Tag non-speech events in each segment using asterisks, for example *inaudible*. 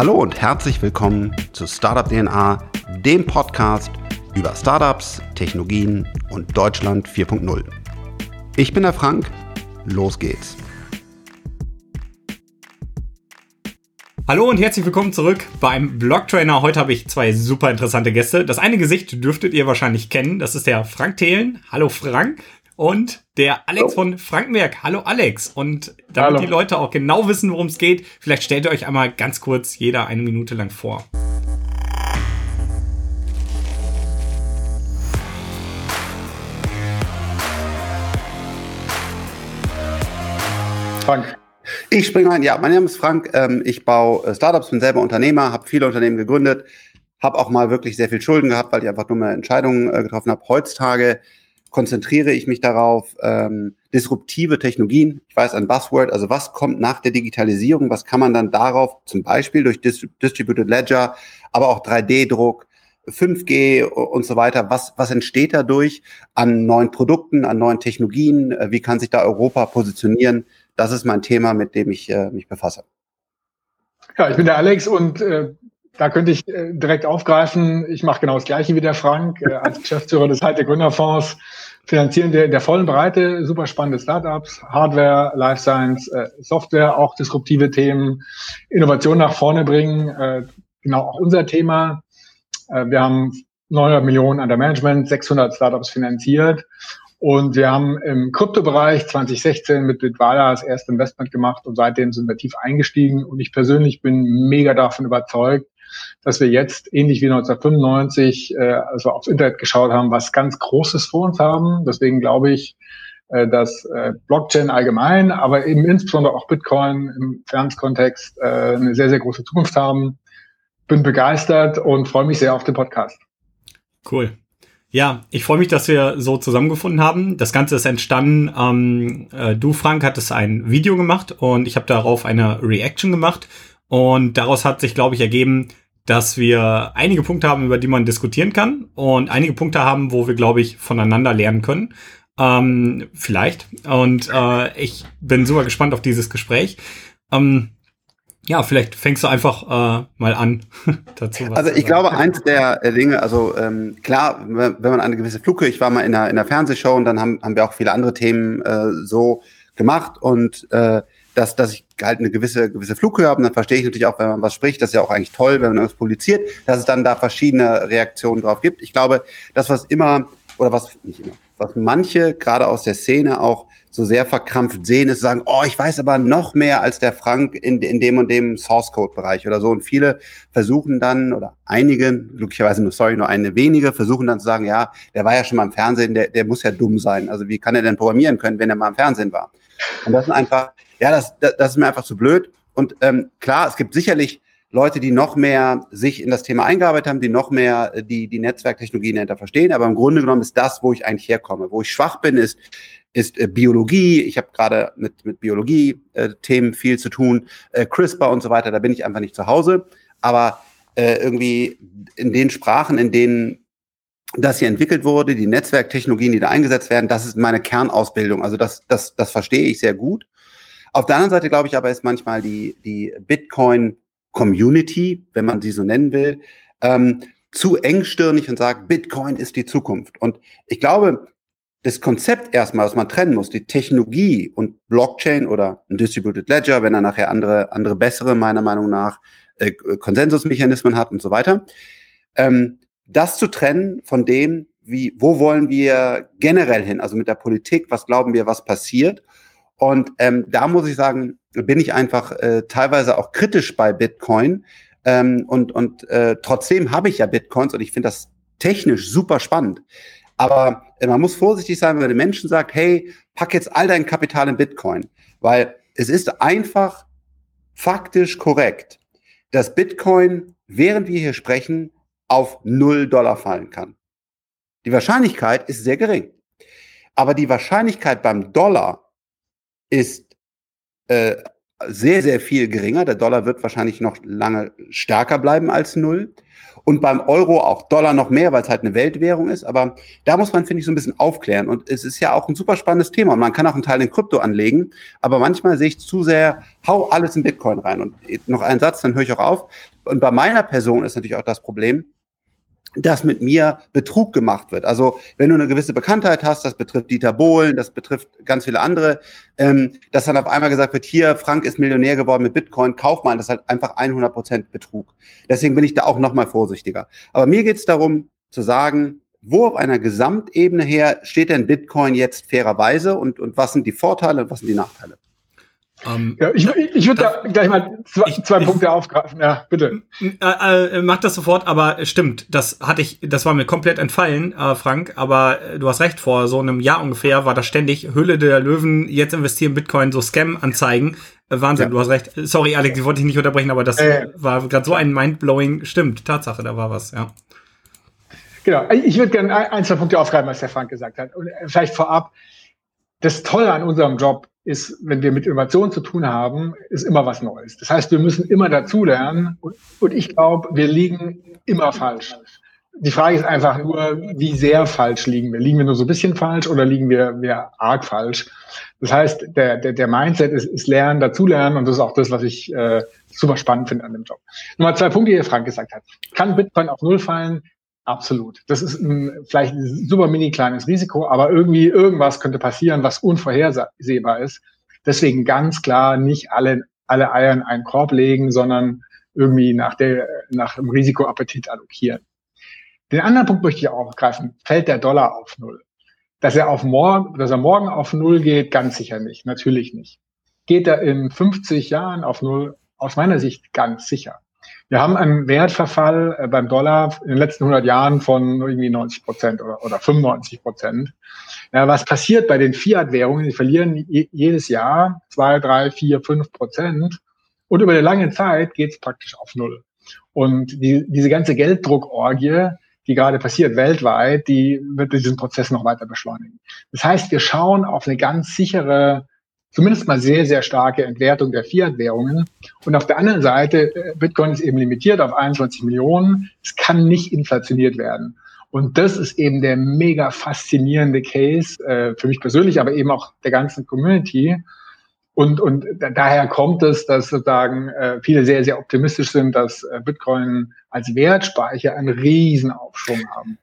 Hallo und herzlich willkommen zu Startup DNA, dem Podcast über Startups, Technologien und Deutschland 4.0. Ich bin der Frank, los geht's. Hallo und herzlich willkommen zurück beim Blogtrainer. Heute habe ich zwei super interessante Gäste. Das eine Gesicht dürftet ihr wahrscheinlich kennen. Das ist der Frank Thelen. Hallo Frank und der Alex von Frankenberg. Hallo Alex. Und damit Hallo. die Leute auch genau wissen, worum es geht, vielleicht stellt ihr euch einmal ganz kurz jeder eine Minute lang vor. Frank. Ich springe ein. Ja, mein Name ist Frank. Ähm, ich baue äh, Startups, bin selber Unternehmer, habe viele Unternehmen gegründet, habe auch mal wirklich sehr viel Schulden gehabt, weil ich einfach dumme Entscheidungen äh, getroffen habe. Heutzutage konzentriere ich mich darauf, ähm, disruptive Technologien, ich weiß ein Buzzword, also was kommt nach der Digitalisierung, was kann man dann darauf zum Beispiel durch Distributed Ledger, aber auch 3D-Druck, 5G und so weiter, was, was entsteht dadurch an neuen Produkten, an neuen Technologien, äh, wie kann sich da Europa positionieren? Das ist mein Thema, mit dem ich äh, mich befasse. Ja, ich bin der Alex und äh, da könnte ich äh, direkt aufgreifen. Ich mache genau das Gleiche wie der Frank äh, als *laughs* Geschäftsführer des Hightech Gründerfonds finanzieren der, der vollen Breite super spannende Startups, Hardware, Life Science, äh, Software, auch disruptive Themen, Innovation nach vorne bringen. Äh, genau auch unser Thema. Äh, wir haben 900 Millionen an der Management, 600 Startups finanziert und wir haben im Kryptobereich 2016 mit Bitwala das erste Investment gemacht und seitdem sind wir tief eingestiegen und ich persönlich bin mega davon überzeugt, dass wir jetzt, ähnlich wie 1995, äh, als wir aufs Internet geschaut haben, was ganz Großes vor uns haben. Deswegen glaube ich, äh, dass äh, Blockchain allgemein, aber eben insbesondere auch Bitcoin im Finanzkontext äh, eine sehr, sehr große Zukunft haben. Bin begeistert und freue mich sehr auf den Podcast. Cool. Ja, ich freue mich, dass wir so zusammengefunden haben. Das Ganze ist entstanden. Ähm, äh, du, Frank, hattest ein Video gemacht und ich habe darauf eine Reaction gemacht. Und daraus hat sich, glaube ich, ergeben, dass wir einige Punkte haben, über die man diskutieren kann und einige Punkte haben, wo wir, glaube ich, voneinander lernen können. Ähm, vielleicht. Und äh, ich bin super gespannt auf dieses Gespräch. Ähm, ja, vielleicht fängst du einfach äh, mal an *laughs* dazu. also ich glaube, eins der äh, Dinge, also ähm, klar, wenn man eine gewisse Flughöhe, ich war mal in einer, in einer Fernsehshow und dann haben, haben wir auch viele andere Themen äh, so gemacht und äh, dass, dass ich halt eine gewisse, gewisse Flughöhe habe. Und dann verstehe ich natürlich auch, wenn man was spricht, das ist ja auch eigentlich toll, wenn man irgendwas publiziert, dass es dann da verschiedene Reaktionen drauf gibt. Ich glaube, das, was immer, oder was, nicht immer, was manche gerade aus der Szene auch so sehr verkrampft sehen, ist sagen, oh, ich weiß aber noch mehr als der Frank in, in dem und dem Source Code Bereich oder so. Und viele versuchen dann, oder einige, glücklicherweise nur, sorry, nur eine wenige, versuchen dann zu sagen, ja, der war ja schon mal im Fernsehen, der, der muss ja dumm sein. Also wie kann er denn programmieren können, wenn er mal im Fernsehen war? Und das sind einfach, ja, das, das, das ist mir einfach zu blöd. Und ähm, klar, es gibt sicherlich Leute, die noch mehr sich in das Thema eingearbeitet haben, die noch mehr äh, die, die Netzwerktechnologien dahinter verstehen. Aber im Grunde genommen ist das, wo ich eigentlich herkomme. Wo ich schwach bin, ist, ist äh, Biologie. Ich habe gerade mit, mit Biologie-Themen äh, viel zu tun, äh, CRISPR und so weiter. Da bin ich einfach nicht zu Hause. Aber äh, irgendwie in den Sprachen, in denen das hier entwickelt wurde, die Netzwerktechnologien, die da eingesetzt werden, das ist meine Kernausbildung. Also das, das, das verstehe ich sehr gut. Auf der anderen Seite glaube ich aber, ist manchmal die, die Bitcoin-Community, wenn man sie so nennen will, ähm, zu engstirnig und sagt, Bitcoin ist die Zukunft. Und ich glaube, das Konzept erstmal, was man trennen muss, die Technologie und Blockchain oder ein Distributed Ledger, wenn er nachher andere, andere bessere, meiner Meinung nach, äh, Konsensusmechanismen hat und so weiter, ähm, das zu trennen von dem, wie, wo wollen wir generell hin, also mit der Politik, was glauben wir, was passiert und ähm, da muss ich sagen, bin ich einfach äh, teilweise auch kritisch bei Bitcoin. Ähm, und und äh, trotzdem habe ich ja Bitcoins und ich finde das technisch super spannend. Aber äh, man muss vorsichtig sein, wenn man den Menschen sagt, hey, pack jetzt all dein Kapital in Bitcoin. Weil es ist einfach faktisch korrekt, dass Bitcoin, während wir hier sprechen, auf null Dollar fallen kann. Die Wahrscheinlichkeit ist sehr gering. Aber die Wahrscheinlichkeit beim Dollar ist äh, sehr, sehr viel geringer. Der Dollar wird wahrscheinlich noch lange stärker bleiben als null. Und beim Euro auch Dollar noch mehr, weil es halt eine Weltwährung ist. Aber da muss man, finde ich, so ein bisschen aufklären. Und es ist ja auch ein super spannendes Thema. Und man kann auch einen Teil in Krypto anlegen. Aber manchmal sehe ich zu sehr, hau alles in Bitcoin rein. Und noch einen Satz, dann höre ich auch auf. Und bei meiner Person ist natürlich auch das Problem, dass mit mir Betrug gemacht wird. Also wenn du eine gewisse Bekanntheit hast, das betrifft Dieter Bohlen, das betrifft ganz viele andere, ähm, dass dann auf einmal gesagt wird, hier, Frank ist Millionär geworden mit Bitcoin, kauf mal, das ist halt einfach 100 Prozent Betrug. Deswegen bin ich da auch nochmal vorsichtiger. Aber mir geht es darum zu sagen, wo auf einer Gesamtebene her steht denn Bitcoin jetzt fairerweise und, und was sind die Vorteile und was sind die Nachteile? Um, ähm, ja, ich, ich würde da gleich mal zwei, ich, zwei Punkte ich, aufgreifen. Ja, bitte. Äh, äh, mach das sofort, aber stimmt, das hatte ich, das war mir komplett entfallen, äh, Frank. Aber äh, du hast recht, vor so einem Jahr ungefähr war das ständig Höhle der Löwen, jetzt investieren Bitcoin, so Scam-Anzeigen. Äh, Wahnsinn, ja. du hast recht. Sorry, Alex, ich wollte dich nicht unterbrechen, aber das äh, war gerade so ein mindblowing. Stimmt, Tatsache, da war was, ja. Genau, ich würde gerne ein, zwei Punkte aufgreifen, was der Frank gesagt hat. Und vielleicht vorab, das Tolle an unserem Job ist, wenn wir mit Innovation zu tun haben, ist immer was Neues. Das heißt, wir müssen immer dazulernen und, und ich glaube, wir liegen immer falsch. Die Frage ist einfach nur, wie sehr falsch liegen wir? Liegen wir nur so ein bisschen falsch oder liegen wir, wir arg falsch? Das heißt, der, der, der Mindset ist, ist Lernen, dazulernen und das ist auch das, was ich äh, super spannend finde an dem Job. Nummer zwei Punkte, die Frank gesagt hat. Kann Bitcoin auf Null fallen? Absolut. Das ist ein, vielleicht ein super mini kleines Risiko, aber irgendwie irgendwas könnte passieren, was unvorhersehbar ist. Deswegen ganz klar nicht alle, alle Eier in einen Korb legen, sondern irgendwie nach, der, nach dem Risikoappetit allokieren. Den anderen Punkt möchte ich aufgreifen. Fällt der Dollar auf Null? Dass er auf morgen, dass er morgen auf Null geht, ganz sicher nicht. Natürlich nicht. Geht er in 50 Jahren auf Null? Aus meiner Sicht ganz sicher. Wir haben einen Wertverfall äh, beim Dollar in den letzten 100 Jahren von irgendwie 90 Prozent oder, oder 95 Prozent. Ja, was passiert bei den Fiat-Währungen? Die verlieren jedes Jahr zwei, drei, vier, fünf Prozent. Und über eine lange Zeit geht es praktisch auf Null. Und die, diese ganze Gelddruckorgie, die gerade passiert weltweit, die wird diesen Prozess noch weiter beschleunigen. Das heißt, wir schauen auf eine ganz sichere zumindest mal sehr, sehr starke Entwertung der Fiat-Währungen. Und auf der anderen Seite, äh, Bitcoin ist eben limitiert auf 21 Millionen. Es kann nicht inflationiert werden. Und das ist eben der mega faszinierende Case äh, für mich persönlich, aber eben auch der ganzen Community. Und, und daher kommt es, dass sozusagen äh, viele sehr, sehr optimistisch sind, dass äh, Bitcoin als Wertspeicher einen Riesenaufschwung haben.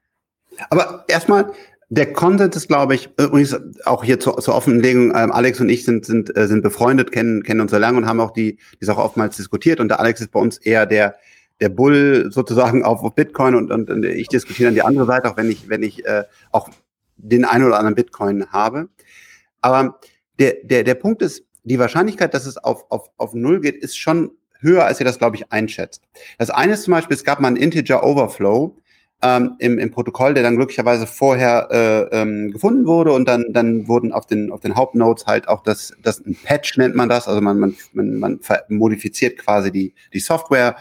Aber erstmal, der Content ist, glaube ich, übrigens auch hier zur, zur Offenlegung, ähm, Alex und ich sind, sind, äh, sind befreundet, kennen, kennen uns sehr lange und haben auch die, die Sache oftmals diskutiert. Und der Alex ist bei uns eher der, der Bull sozusagen auf, auf Bitcoin und, und, und ich diskutiere dann die andere Seite, auch wenn ich, wenn ich äh, auch den einen oder anderen Bitcoin habe. Aber der, der, der Punkt ist, die Wahrscheinlichkeit, dass es auf, auf, auf Null geht, ist schon höher, als ihr das, glaube ich, einschätzt. Das eine ist zum Beispiel, es gab mal einen Integer Overflow, ähm, im, im Protokoll, der dann glücklicherweise vorher äh, ähm, gefunden wurde und dann, dann wurden auf den, auf den Hauptnodes halt auch das, das ein Patch nennt man das, also man, man, man, man modifiziert quasi die, die Software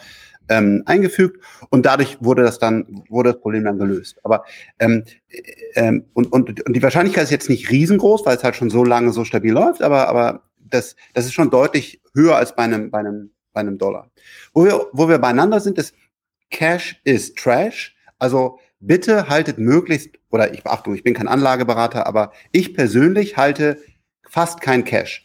ähm, eingefügt und dadurch wurde das dann, wurde das Problem dann gelöst. Aber ähm, äh, ähm, und, und, und die Wahrscheinlichkeit ist jetzt nicht riesengroß, weil es halt schon so lange so stabil läuft, aber, aber das, das ist schon deutlich höher als bei einem, bei einem, bei einem Dollar. Wo wir, wo wir beieinander sind, ist Cash is Trash also bitte haltet möglichst, oder ich Beachtung, ich bin kein Anlageberater, aber ich persönlich halte fast kein Cash.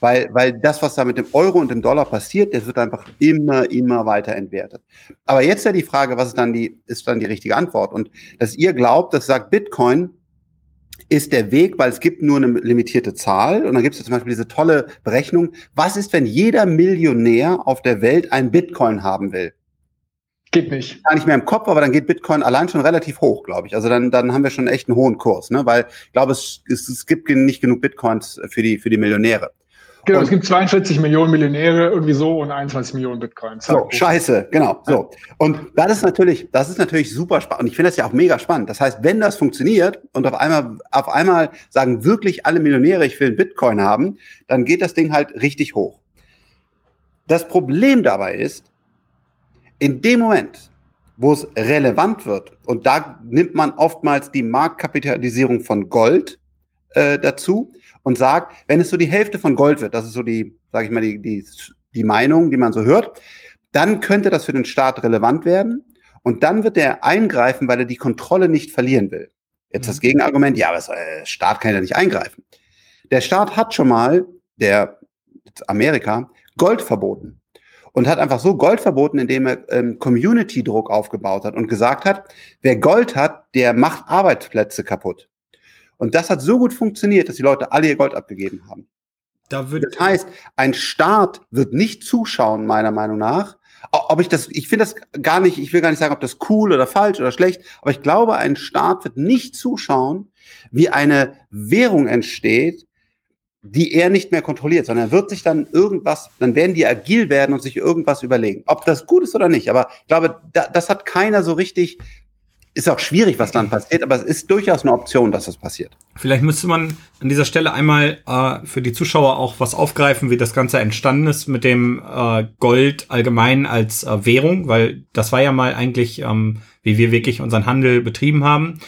Weil, weil das, was da mit dem Euro und dem Dollar passiert, das wird einfach immer, immer weiter entwertet. Aber jetzt ja die Frage, was ist dann die, ist dann die richtige Antwort? Und dass ihr glaubt, das sagt Bitcoin, ist der Weg, weil es gibt nur eine limitierte Zahl. Und dann gibt es zum Beispiel diese tolle Berechnung. Was ist, wenn jeder Millionär auf der Welt ein Bitcoin haben will? Geht nicht. Gar nicht mehr im Kopf, aber dann geht Bitcoin allein schon relativ hoch, glaube ich. Also dann, dann haben wir schon echt einen hohen Kurs, ne? Weil ich glaube, es, es, es gibt nicht genug Bitcoins für die, für die Millionäre. Genau, und, es gibt 42 Millionen Millionäre irgendwie so und 21 Millionen Bitcoins. So, scheiße, genau. So. Und das ist natürlich, das ist natürlich super spannend. Und ich finde das ja auch mega spannend. Das heißt, wenn das funktioniert und auf einmal, auf einmal sagen wirklich alle Millionäre, ich will einen Bitcoin haben, dann geht das Ding halt richtig hoch. Das Problem dabei ist, in dem Moment, wo es relevant wird, und da nimmt man oftmals die Marktkapitalisierung von Gold äh, dazu und sagt, wenn es so die Hälfte von Gold wird, das ist so die, sage ich mal, die, die, die Meinung, die man so hört, dann könnte das für den Staat relevant werden. Und dann wird er eingreifen, weil er die Kontrolle nicht verlieren will. Jetzt das mhm. Gegenargument, ja, aber der äh, Staat kann ja nicht eingreifen. Der Staat hat schon mal, der Amerika, Gold verboten. Und hat einfach so Gold verboten, indem er ähm, Community-Druck aufgebaut hat und gesagt hat, wer Gold hat, der macht Arbeitsplätze kaputt. Und das hat so gut funktioniert, dass die Leute alle ihr Gold abgegeben haben. Da das heißt, ein Staat wird nicht zuschauen, meiner Meinung nach. Ob ich das, ich finde das gar nicht, ich will gar nicht sagen, ob das cool oder falsch oder schlecht, aber ich glaube, ein Staat wird nicht zuschauen, wie eine Währung entsteht, die er nicht mehr kontrolliert, sondern er wird sich dann irgendwas, dann werden die agil werden und sich irgendwas überlegen. Ob das gut ist oder nicht, aber ich glaube, da, das hat keiner so richtig ist auch schwierig, was dann passiert, aber es ist durchaus eine Option, dass das passiert. Vielleicht müsste man an dieser Stelle einmal äh, für die Zuschauer auch was aufgreifen, wie das Ganze entstanden ist mit dem äh, Gold allgemein als äh, Währung, weil das war ja mal eigentlich, ähm, wie wir wirklich unseren Handel betrieben haben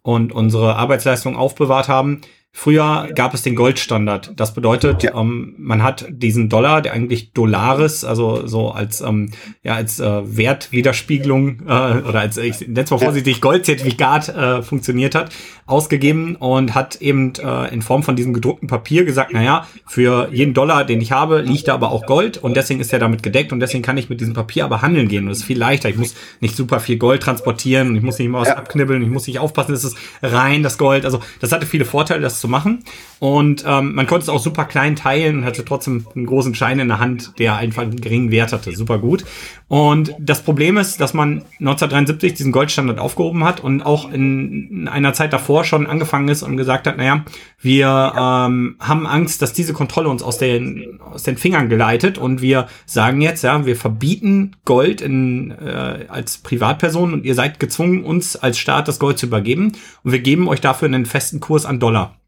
und unsere Arbeitsleistung aufbewahrt haben. Früher gab es den Goldstandard. Das bedeutet, ja. ähm, man hat diesen Dollar, der eigentlich Dollaris, also so als ähm, ja als äh, Wertwiderspiegelung äh, oder als ich nenne es mal vorsichtig Goldzertifikat äh, funktioniert hat, ausgegeben und hat eben äh, in Form von diesem gedruckten Papier gesagt, naja, für jeden Dollar, den ich habe, liegt da aber auch Gold und deswegen ist er damit gedeckt und deswegen kann ich mit diesem Papier aber handeln gehen und es ist viel leichter. Ich muss nicht super viel Gold transportieren und ich muss nicht immer was ja. abknibbeln, ich muss nicht aufpassen, es ist rein das Gold. Also das hatte viele Vorteile, das zu machen. Und ähm, man konnte es auch super klein teilen und hatte trotzdem einen großen Schein in der Hand, der einfach einen geringen Wert hatte. Super gut. Und das Problem ist, dass man 1973 diesen Goldstandard aufgehoben hat und auch in einer Zeit davor schon angefangen ist und gesagt hat, naja, wir ähm, haben Angst, dass diese Kontrolle uns aus den, aus den Fingern geleitet und wir sagen jetzt, ja, wir verbieten Gold in, äh, als Privatperson und ihr seid gezwungen, uns als Staat das Gold zu übergeben und wir geben euch dafür einen festen Kurs an Dollar.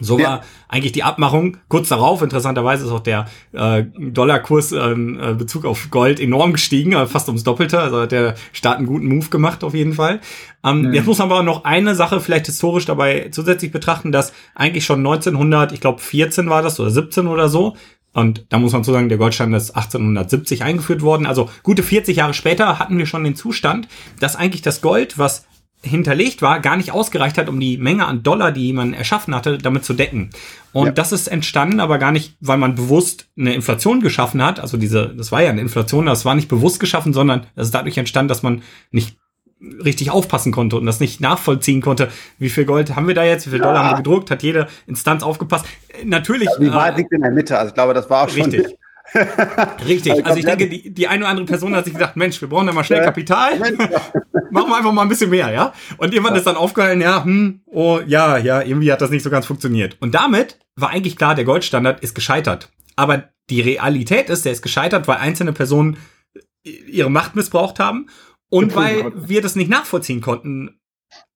So war ja. eigentlich die Abmachung. Kurz darauf, interessanterweise, ist auch der äh, Dollarkurs ähm, äh, Bezug auf Gold enorm gestiegen, äh, fast ums Doppelte. Also hat der Staat einen guten Move gemacht auf jeden Fall. Ähm, mhm. Jetzt muss man aber noch eine Sache vielleicht historisch dabei zusätzlich betrachten, dass eigentlich schon 1900, ich glaube 14 war das oder 17 oder so, und da muss man zu sagen, der Goldstandard ist 1870 eingeführt worden. Also gute 40 Jahre später hatten wir schon den Zustand, dass eigentlich das Gold, was hinterlegt war, gar nicht ausgereicht hat, um die Menge an Dollar, die man erschaffen hatte, damit zu decken. Und ja. das ist entstanden, aber gar nicht, weil man bewusst eine Inflation geschaffen hat. Also diese, das war ja eine Inflation, das war nicht bewusst geschaffen, sondern es ist dadurch entstanden, dass man nicht richtig aufpassen konnte und das nicht nachvollziehen konnte. Wie viel Gold haben wir da jetzt? Wie viel ja. Dollar haben wir gedruckt? Hat jede Instanz aufgepasst? Natürlich. Also die Wahrheit äh, liegt in der Mitte. Also ich glaube, das war auch schon. Richtig. *laughs* Richtig. Also, also ich denke, die, die eine oder andere Person hat sich gedacht, Mensch, wir brauchen da mal schnell Kapital. *laughs* Machen wir einfach mal ein bisschen mehr, ja? Und irgendwann ist dann aufgefallen, ja, hm, oh, ja, ja, irgendwie hat das nicht so ganz funktioniert. Und damit war eigentlich klar, der Goldstandard ist gescheitert. Aber die Realität ist, der ist gescheitert, weil einzelne Personen ihre Macht missbraucht haben und weil wir das nicht nachvollziehen konnten.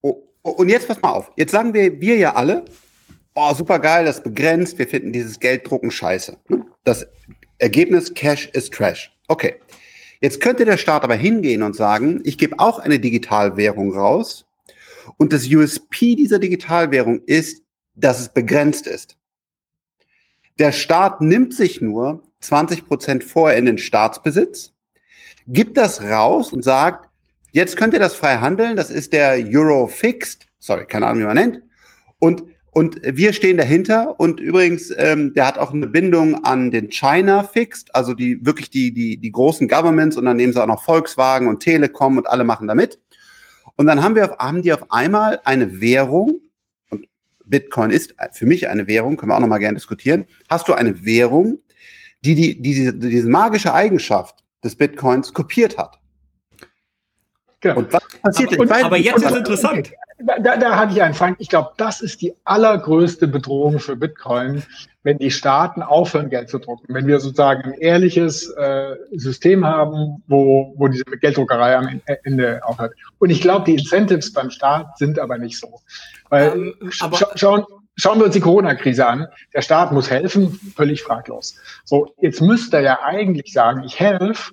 Oh, oh, und jetzt pass mal auf. Jetzt sagen wir, wir ja alle, oh, super geil, das begrenzt, wir finden dieses Gelddrucken scheiße. Das Ergebnis Cash ist Trash. Okay. Jetzt könnte der Staat aber hingehen und sagen, ich gebe auch eine Digitalwährung raus. Und das USP dieser Digitalwährung ist, dass es begrenzt ist. Der Staat nimmt sich nur 20 Prozent vorher in den Staatsbesitz, gibt das raus und sagt, jetzt könnt ihr das frei handeln, das ist der Euro Fixed, sorry, keine Ahnung, wie man nennt, und und wir stehen dahinter. Und übrigens, ähm, der hat auch eine Bindung an den China Fixed, also die wirklich die, die, die großen Governments und dann nehmen sie auch noch Volkswagen und Telekom und alle machen da mit. Und dann haben wir auf, haben die auf einmal eine Währung, und Bitcoin ist für mich eine Währung, können wir auch noch mal gerne diskutieren. Hast du eine Währung, die, die, die diese, diese magische Eigenschaft des Bitcoins kopiert hat? Genau. Und was passiert? Aber, und, aber jetzt ist interessant da, da hatte ich einen Frank. Ich glaube, das ist die allergrößte Bedrohung für Bitcoin, wenn die Staaten aufhören, Geld zu drucken. Wenn wir sozusagen ein ehrliches äh, System haben, wo, wo diese Gelddruckerei am Ende aufhört. Und ich glaube, die Incentives beim Staat sind aber nicht so. Weil ähm, aber scha schauen, schauen wir uns die Corona-Krise an. Der Staat muss helfen, völlig fraglos. So, jetzt müsste er ja eigentlich sagen, ich helfe,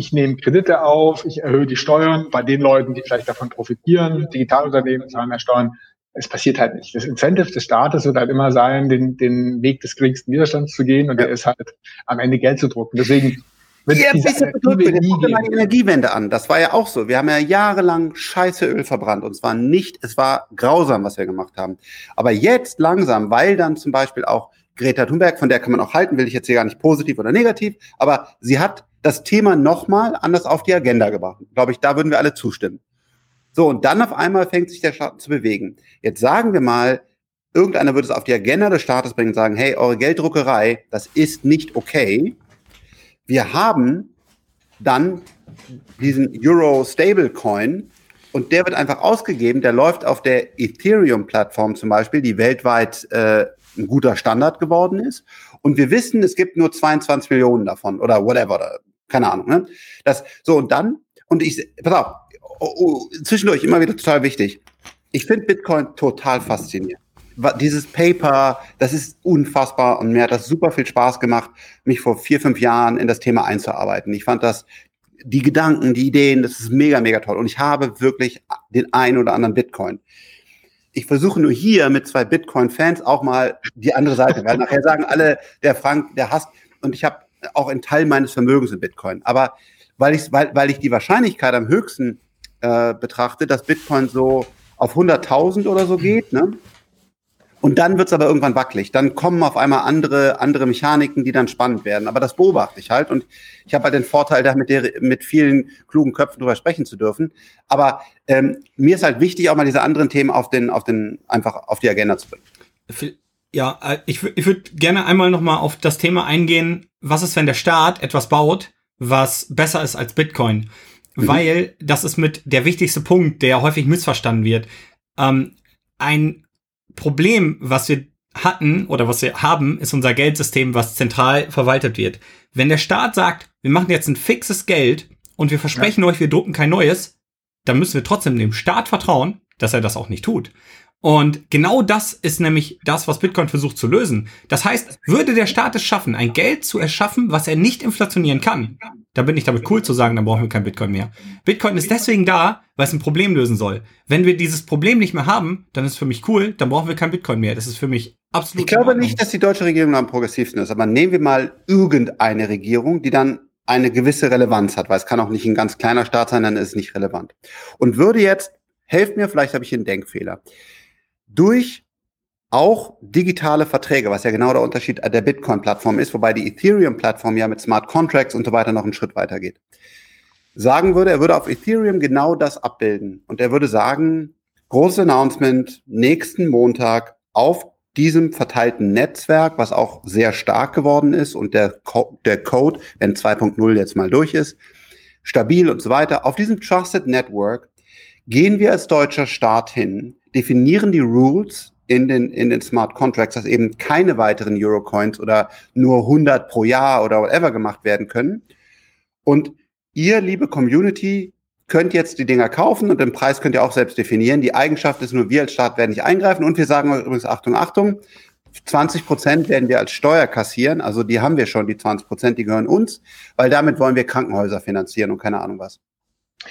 ich nehme Kredite auf, ich erhöhe die Steuern bei den Leuten, die vielleicht davon profitieren. Digitalunternehmen zahlen mehr Steuern. es passiert halt nicht. Das Incentive des Staates wird halt immer sein, den, den Weg des geringsten Widerstands zu gehen und der ist halt am Ende Geld zu drucken. Deswegen ja, diese Alternative nie geben. die Energiewende an. Das war ja auch so. Wir haben ja jahrelang scheiße Öl verbrannt und es war nicht, es war grausam, was wir gemacht haben. Aber jetzt langsam, weil dann zum Beispiel auch Greta Thunberg, von der kann man auch halten, will ich jetzt hier gar nicht positiv oder negativ, aber sie hat das Thema nochmal anders auf die Agenda gebracht. Glaube ich, da würden wir alle zustimmen. So, und dann auf einmal fängt sich der Staat zu bewegen. Jetzt sagen wir mal, irgendeiner würde es auf die Agenda des Staates bringen und sagen, hey, eure Gelddruckerei, das ist nicht okay. Wir haben dann diesen Euro Stablecoin und der wird einfach ausgegeben, der läuft auf der Ethereum-Plattform zum Beispiel, die weltweit äh, ein guter Standard geworden ist. Und wir wissen, es gibt nur 22 Millionen davon oder whatever, oder, keine Ahnung. Ne? Das, so, und dann, und ich, pass auf, oh, oh, zwischendurch immer wieder total wichtig. Ich finde Bitcoin total faszinierend. Dieses Paper, das ist unfassbar und mir hat das super viel Spaß gemacht, mich vor vier, fünf Jahren in das Thema einzuarbeiten. Ich fand das, die Gedanken, die Ideen, das ist mega, mega toll. Und ich habe wirklich den einen oder anderen Bitcoin. Ich versuche nur hier mit zwei Bitcoin-Fans auch mal die andere Seite, weil *laughs* nachher sagen alle, der Frank, der hasst. Und ich habe auch einen Teil meines Vermögens in Bitcoin. Aber weil ich, weil, weil ich die Wahrscheinlichkeit am höchsten äh, betrachte, dass Bitcoin so auf 100.000 oder so geht, ne? Und dann wird's aber irgendwann wackelig. Dann kommen auf einmal andere, andere Mechaniken, die dann spannend werden. Aber das beobachte ich halt. Und ich habe halt den Vorteil, da mit, der, mit vielen klugen Köpfen drüber sprechen zu dürfen. Aber ähm, mir ist halt wichtig, auch mal diese anderen Themen auf den, auf den, einfach auf die Agenda zu bringen. Ja, äh, ich, ich würde gerne einmal nochmal auf das Thema eingehen, was ist, wenn der Staat etwas baut, was besser ist als Bitcoin? Mhm. weil das ist mit der wichtigste Punkt, der häufig missverstanden wird. Ähm, ein Problem, was wir hatten oder was wir haben, ist unser Geldsystem, was zentral verwaltet wird. Wenn der Staat sagt, wir machen jetzt ein fixes Geld und wir versprechen ja. euch, wir drucken kein neues, dann müssen wir trotzdem dem Staat vertrauen, dass er das auch nicht tut. Und genau das ist nämlich das, was Bitcoin versucht zu lösen. Das heißt, würde der Staat es schaffen, ein Geld zu erschaffen, was er nicht inflationieren kann, da bin ich damit cool zu sagen, dann brauchen wir kein Bitcoin mehr. Bitcoin ist deswegen da, weil es ein Problem lösen soll. Wenn wir dieses Problem nicht mehr haben, dann ist es für mich cool, dann brauchen wir kein Bitcoin mehr. Das ist für mich absolut. Ich glaube nicht, dass die deutsche Regierung am progressivsten ist, aber nehmen wir mal irgendeine Regierung, die dann eine gewisse Relevanz hat, weil es kann auch nicht ein ganz kleiner Staat sein, dann ist es nicht relevant. Und würde jetzt, helft mir, vielleicht habe ich hier einen Denkfehler, durch auch digitale Verträge, was ja genau der Unterschied der Bitcoin-Plattform ist, wobei die Ethereum-Plattform ja mit Smart Contracts und so weiter noch einen Schritt weiter geht. Sagen würde, er würde auf Ethereum genau das abbilden. Und er würde sagen, großes Announcement nächsten Montag auf diesem verteilten Netzwerk, was auch sehr stark geworden ist und der, Co der Code, wenn 2.0 jetzt mal durch ist, stabil und so weiter, auf diesem Trusted Network gehen wir als deutscher Staat hin, definieren die Rules in den, in den Smart Contracts, dass eben keine weiteren Eurocoins oder nur 100 pro Jahr oder whatever gemacht werden können. Und ihr, liebe Community, könnt jetzt die Dinger kaufen und den Preis könnt ihr auch selbst definieren. Die Eigenschaft ist nur, wir als Staat werden nicht eingreifen und wir sagen übrigens, Achtung, Achtung, 20 Prozent werden wir als Steuer kassieren, also die haben wir schon, die 20 Prozent, die gehören uns, weil damit wollen wir Krankenhäuser finanzieren und keine Ahnung was.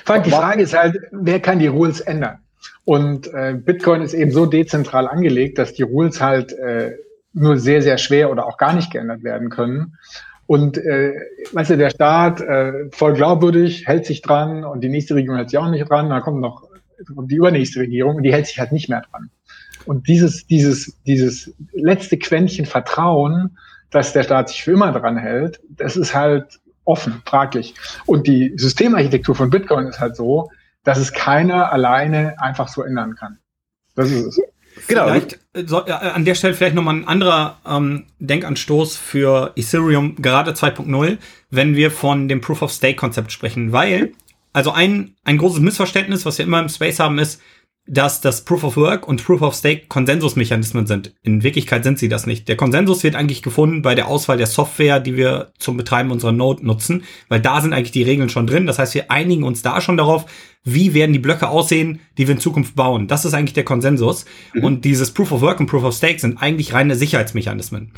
Frank, die Frage ist halt, wer kann die Rules ändern? Und äh, Bitcoin ist eben so dezentral angelegt, dass die Rules halt äh, nur sehr, sehr schwer oder auch gar nicht geändert werden können. Und äh, weißt du, der Staat äh, voll glaubwürdig, hält sich dran und die nächste Regierung hält sich auch nicht dran. Dann kommt noch die übernächste Regierung und die hält sich halt nicht mehr dran. Und dieses, dieses, dieses letzte Quäntchen Vertrauen, dass der Staat sich für immer dran hält, das ist halt offen, fraglich. Und die Systemarchitektur von Bitcoin ist halt so, dass es keiner alleine einfach so ändern kann. Das ist es. Genau. Vielleicht äh, so, äh, an der Stelle vielleicht nochmal ein anderer ähm, Denkanstoß für Ethereum, gerade 2.0, wenn wir von dem Proof of Stake Konzept sprechen, weil, also ein, ein großes Missverständnis, was wir immer im Space haben, ist, dass das Proof of Work und Proof of Stake Konsensusmechanismen sind. In Wirklichkeit sind sie das nicht. Der Konsensus wird eigentlich gefunden bei der Auswahl der Software, die wir zum Betreiben unserer Node nutzen, weil da sind eigentlich die Regeln schon drin. Das heißt, wir einigen uns da schon darauf, wie werden die Blöcke aussehen, die wir in Zukunft bauen. Das ist eigentlich der Konsensus. Mhm. Und dieses Proof of Work und Proof of Stake sind eigentlich reine Sicherheitsmechanismen.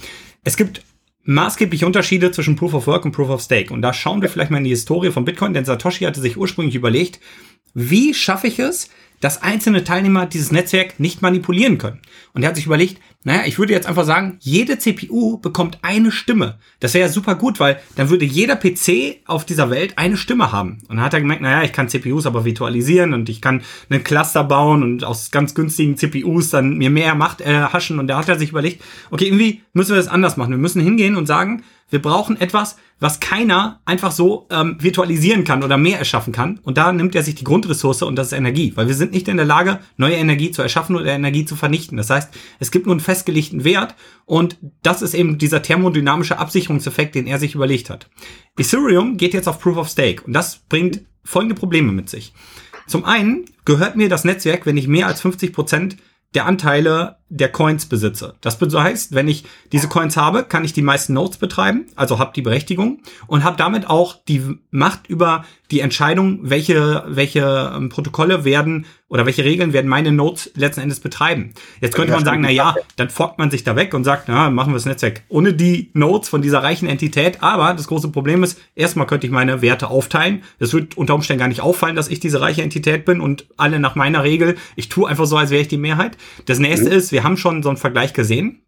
Es gibt maßgebliche Unterschiede zwischen Proof of Work und Proof of Stake. Und da schauen wir vielleicht mal in die Historie von Bitcoin, denn Satoshi hatte sich ursprünglich überlegt, wie schaffe ich es, dass einzelne Teilnehmer dieses Netzwerk nicht manipulieren können. Und er hat sich überlegt, naja, ich würde jetzt einfach sagen, jede CPU bekommt eine Stimme. Das wäre ja super gut, weil dann würde jeder PC auf dieser Welt eine Stimme haben. Und dann hat er gemerkt, naja, ich kann CPUs aber virtualisieren und ich kann einen Cluster bauen und aus ganz günstigen CPUs dann mir mehr Macht erhaschen. Und da hat er sich überlegt, okay, irgendwie müssen wir das anders machen. Wir müssen hingehen und sagen, wir brauchen etwas, was keiner einfach so ähm, virtualisieren kann oder mehr erschaffen kann. Und da nimmt er sich die Grundressource und das ist Energie, weil wir sind nicht in der Lage, neue Energie zu erschaffen oder Energie zu vernichten. Das heißt, es gibt nur einen festgelegten Wert und das ist eben dieser thermodynamische Absicherungseffekt, den er sich überlegt hat. Ethereum geht jetzt auf Proof of Stake und das bringt folgende Probleme mit sich. Zum einen gehört mir das Netzwerk, wenn ich mehr als 50 Prozent der Anteile der Coins besitze. Das heißt, wenn ich diese Coins habe, kann ich die meisten Nodes betreiben, also habe die Berechtigung und habe damit auch die Macht über die Entscheidung, welche welche ähm, Protokolle werden oder welche Regeln werden meine Nodes letzten Endes betreiben. Jetzt könnte man sagen, na ja, dann forkt man sich da weg und sagt, na, machen wir das Netzwerk ohne die Nodes von dieser reichen Entität, aber das große Problem ist, erstmal könnte ich meine Werte aufteilen. Es wird unter Umständen gar nicht auffallen, dass ich diese reiche Entität bin und alle nach meiner Regel, ich tue einfach so, als wäre ich die Mehrheit. Das nächste mhm. ist, wir haben schon so einen Vergleich gesehen.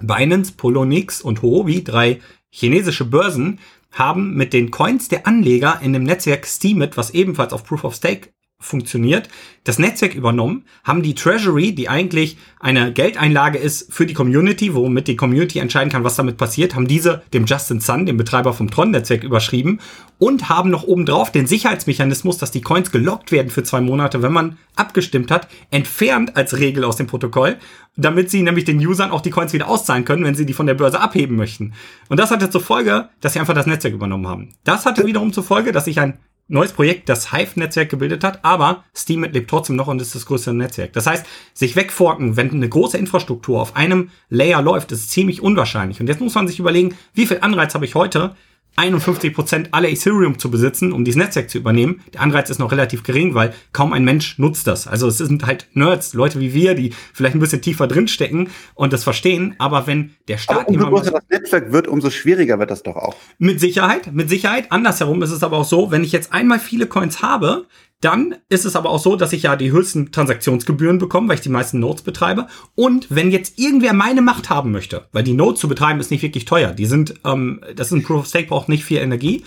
Binance, Polonix und Huobi, drei chinesische Börsen, haben mit den Coins der Anleger in dem Netzwerk Steemit, was ebenfalls auf Proof of Stake funktioniert, das Netzwerk übernommen, haben die Treasury, die eigentlich eine Geldeinlage ist für die Community, womit die Community entscheiden kann, was damit passiert, haben diese dem Justin Sun, dem Betreiber vom Tron-Netzwerk, überschrieben und haben noch obendrauf den Sicherheitsmechanismus, dass die Coins gelockt werden für zwei Monate, wenn man abgestimmt hat, entfernt als Regel aus dem Protokoll, damit sie nämlich den Usern auch die Coins wieder auszahlen können, wenn sie die von der Börse abheben möchten. Und das hatte zur Folge, dass sie einfach das Netzwerk übernommen haben. Das hatte wiederum zur Folge, dass sich ein neues Projekt das Hive-Netzwerk gebildet hat, aber Steemit lebt trotzdem noch und ist das größte Netzwerk. Das heißt, sich wegforken, wenn eine große Infrastruktur auf einem Layer läuft, ist ziemlich unwahrscheinlich. Und jetzt muss man sich überlegen, wie viel Anreiz habe ich heute, 51 Prozent aller Ethereum zu besitzen, um dieses Netzwerk zu übernehmen. Der Anreiz ist noch relativ gering, weil kaum ein Mensch nutzt das. Also es sind halt Nerds, Leute wie wir, die vielleicht ein bisschen tiefer drinstecken und das verstehen. Aber wenn der Staat aber umso größer das Netzwerk wird, umso schwieriger wird das doch auch. Mit Sicherheit, mit Sicherheit. Andersherum ist es aber auch so, wenn ich jetzt einmal viele Coins habe, dann ist es aber auch so, dass ich ja die höchsten Transaktionsgebühren bekomme, weil ich die meisten Nodes betreibe. Und wenn jetzt irgendwer meine Macht haben möchte, weil die Nodes zu betreiben ist nicht wirklich teuer, die sind, ähm, das ist ein Proof of Stake, braucht nicht viel Energie.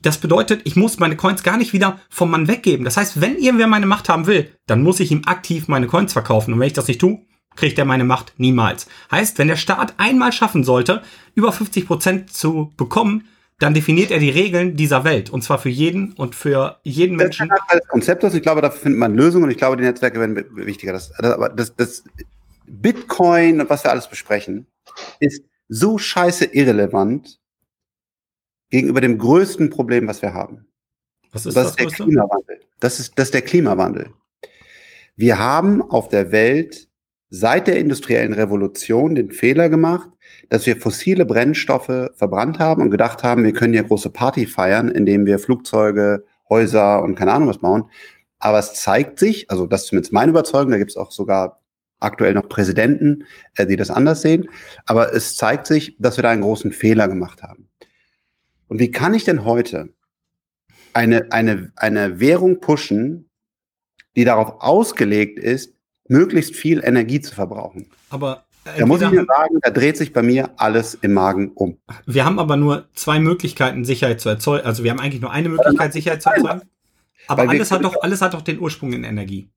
Das bedeutet, ich muss meine Coins gar nicht wieder vom Mann weggeben. Das heißt, wenn irgendwer meine Macht haben will, dann muss ich ihm aktiv meine Coins verkaufen. Und wenn ich das nicht tue, kriegt er meine Macht niemals. Heißt, wenn der Staat einmal schaffen sollte, über 50 Prozent zu bekommen, dann definiert er die Regeln dieser Welt. Und zwar für jeden und für jeden Menschen. Das ist ein Konzept, ich glaube, dafür findet man Lösungen und ich glaube, die Netzwerke werden wichtiger. Das, aber das, das Bitcoin und was wir alles besprechen, ist so scheiße irrelevant gegenüber dem größten Problem, was wir haben. Was ist das? Das ist der? Klimawandel. Das ist, das ist der Klimawandel. Wir haben auf der Welt seit der industriellen Revolution den Fehler gemacht, dass wir fossile Brennstoffe verbrannt haben und gedacht haben, wir können hier große Party feiern, indem wir Flugzeuge, Häuser und keine Ahnung was bauen. Aber es zeigt sich, also das ist zumindest meine Überzeugung, da gibt es auch sogar aktuell noch Präsidenten, äh, die das anders sehen, aber es zeigt sich, dass wir da einen großen Fehler gemacht haben. Und wie kann ich denn heute eine, eine, eine Währung pushen, die darauf ausgelegt ist, möglichst viel Energie zu verbrauchen? Aber da muss ich mir sagen, da dreht sich bei mir alles im Magen um. Wir haben aber nur zwei Möglichkeiten, Sicherheit zu erzeugen. Also wir haben eigentlich nur eine Möglichkeit, Sicherheit zu erzeugen. Aber alles hat doch, alles hat doch den Ursprung in Energie.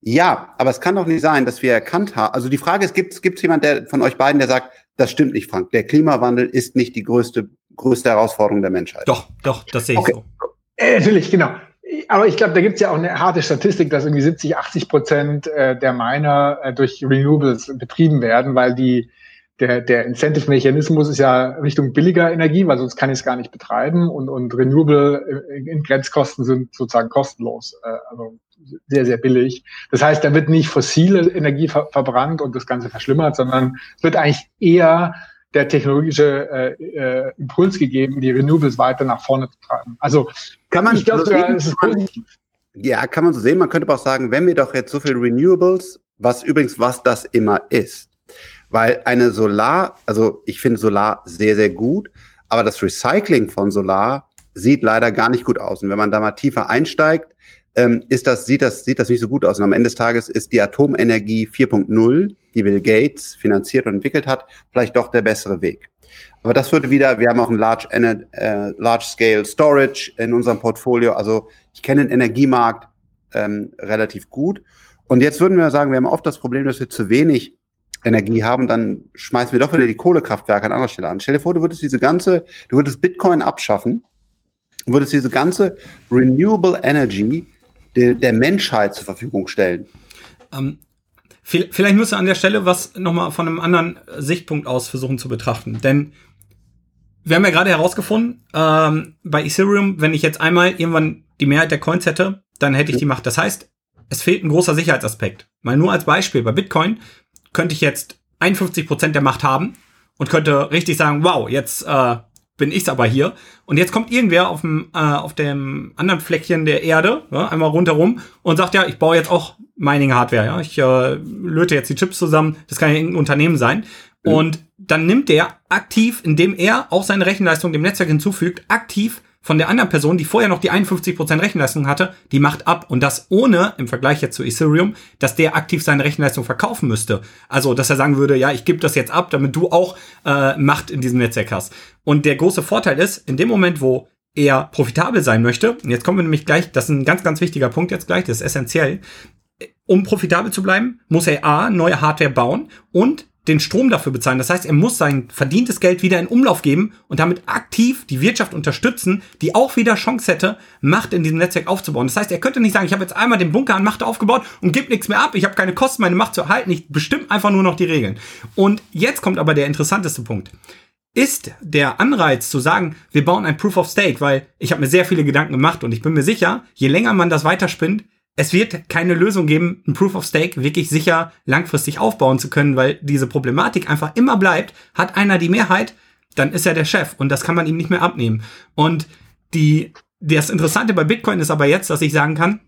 Ja, aber es kann doch nicht sein, dass wir erkannt haben. Also die Frage ist, gibt es jemand der, von euch beiden, der sagt, das stimmt nicht, Frank. Der Klimawandel ist nicht die größte, größte Herausforderung der Menschheit. Doch, doch, das sehe ich okay. so. Äh, natürlich, genau aber ich glaube, da gibt es ja auch eine harte Statistik, dass irgendwie 70, 80 Prozent äh, der Miner äh, durch Renewables betrieben werden, weil die der, der Incentive-Mechanismus ist ja Richtung billiger Energie, weil sonst kann ich es gar nicht betreiben und, und Renewable in Grenzkosten sind sozusagen kostenlos, äh, also sehr, sehr billig. Das heißt, da wird nicht fossile Energie ver verbrannt und das Ganze verschlimmert, sondern es wird eigentlich eher der technologische äh, äh, Impuls gegeben, die Renewables weiter nach vorne zu treiben. Also kann man, ich glaube, so. Ja, kann man so sehen. Man könnte aber auch sagen, wenn wir doch jetzt so viel Renewables, was übrigens, was das immer ist, weil eine Solar, also ich finde Solar sehr, sehr gut, aber das Recycling von Solar sieht leider gar nicht gut aus. Und wenn man da mal tiefer einsteigt, ähm, ist das, sieht, das, sieht das nicht so gut aus. Und am Ende des Tages ist die Atomenergie 4.0, die Bill Gates finanziert und entwickelt hat, vielleicht doch der bessere Weg. Aber das würde wieder, wir haben auch ein Large, äh, Large Scale Storage in unserem Portfolio. Also ich kenne den Energiemarkt ähm, relativ gut. Und jetzt würden wir sagen, wir haben oft das Problem, dass wir zu wenig Energie haben, dann schmeißen wir doch wieder die Kohlekraftwerke an anderer Stelle an. Stell dir vor, du würdest diese ganze, du würdest Bitcoin abschaffen, würdest diese ganze Renewable Energy der, der Menschheit zur Verfügung stellen. Ähm, vielleicht müsste an der Stelle was nochmal von einem anderen Sichtpunkt aus versuchen zu betrachten. Denn wir haben ja gerade herausgefunden, ähm, bei Ethereum, wenn ich jetzt einmal irgendwann die Mehrheit der Coins hätte, dann hätte ich die Macht. Das heißt, es fehlt ein großer Sicherheitsaspekt. Mal nur als Beispiel, bei Bitcoin könnte ich jetzt 51 Prozent der Macht haben und könnte richtig sagen, wow, jetzt äh, bin ich's aber hier. Und jetzt kommt irgendwer auf dem, äh, auf dem anderen Fleckchen der Erde, ja, einmal rundherum und sagt, ja, ich baue jetzt auch Mining-Hardware, ja, ich äh, löte jetzt die Chips zusammen, das kann ja irgendein Unternehmen sein. Mhm. Und dann nimmt der aktiv, indem er auch seine Rechenleistung dem Netzwerk hinzufügt, aktiv von der anderen Person, die vorher noch die 51% Rechenleistung hatte, die macht ab. Und das ohne, im Vergleich jetzt zu Ethereum, dass der aktiv seine Rechenleistung verkaufen müsste. Also, dass er sagen würde, ja, ich gebe das jetzt ab, damit du auch äh, Macht in diesem Netzwerk hast. Und der große Vorteil ist, in dem Moment, wo er profitabel sein möchte, und jetzt kommen wir nämlich gleich, das ist ein ganz, ganz wichtiger Punkt jetzt gleich, das ist essentiell, um profitabel zu bleiben, muss er A, neue Hardware bauen und den Strom dafür bezahlen. Das heißt, er muss sein verdientes Geld wieder in Umlauf geben und damit aktiv die Wirtschaft unterstützen, die auch wieder Chance hätte, Macht in diesem Netzwerk aufzubauen. Das heißt, er könnte nicht sagen, ich habe jetzt einmal den Bunker an Macht aufgebaut und gebe nichts mehr ab, ich habe keine Kosten, meine Macht zu erhalten, ich bestimme einfach nur noch die Regeln. Und jetzt kommt aber der interessanteste Punkt. Ist der Anreiz zu sagen, wir bauen ein Proof of Stake, weil ich habe mir sehr viele Gedanken gemacht und ich bin mir sicher, je länger man das weiterspinnt, es wird keine Lösung geben, ein Proof of Stake wirklich sicher langfristig aufbauen zu können, weil diese Problematik einfach immer bleibt. Hat einer die Mehrheit, dann ist er der Chef und das kann man ihm nicht mehr abnehmen. Und die, das Interessante bei Bitcoin ist aber jetzt, dass ich sagen kann,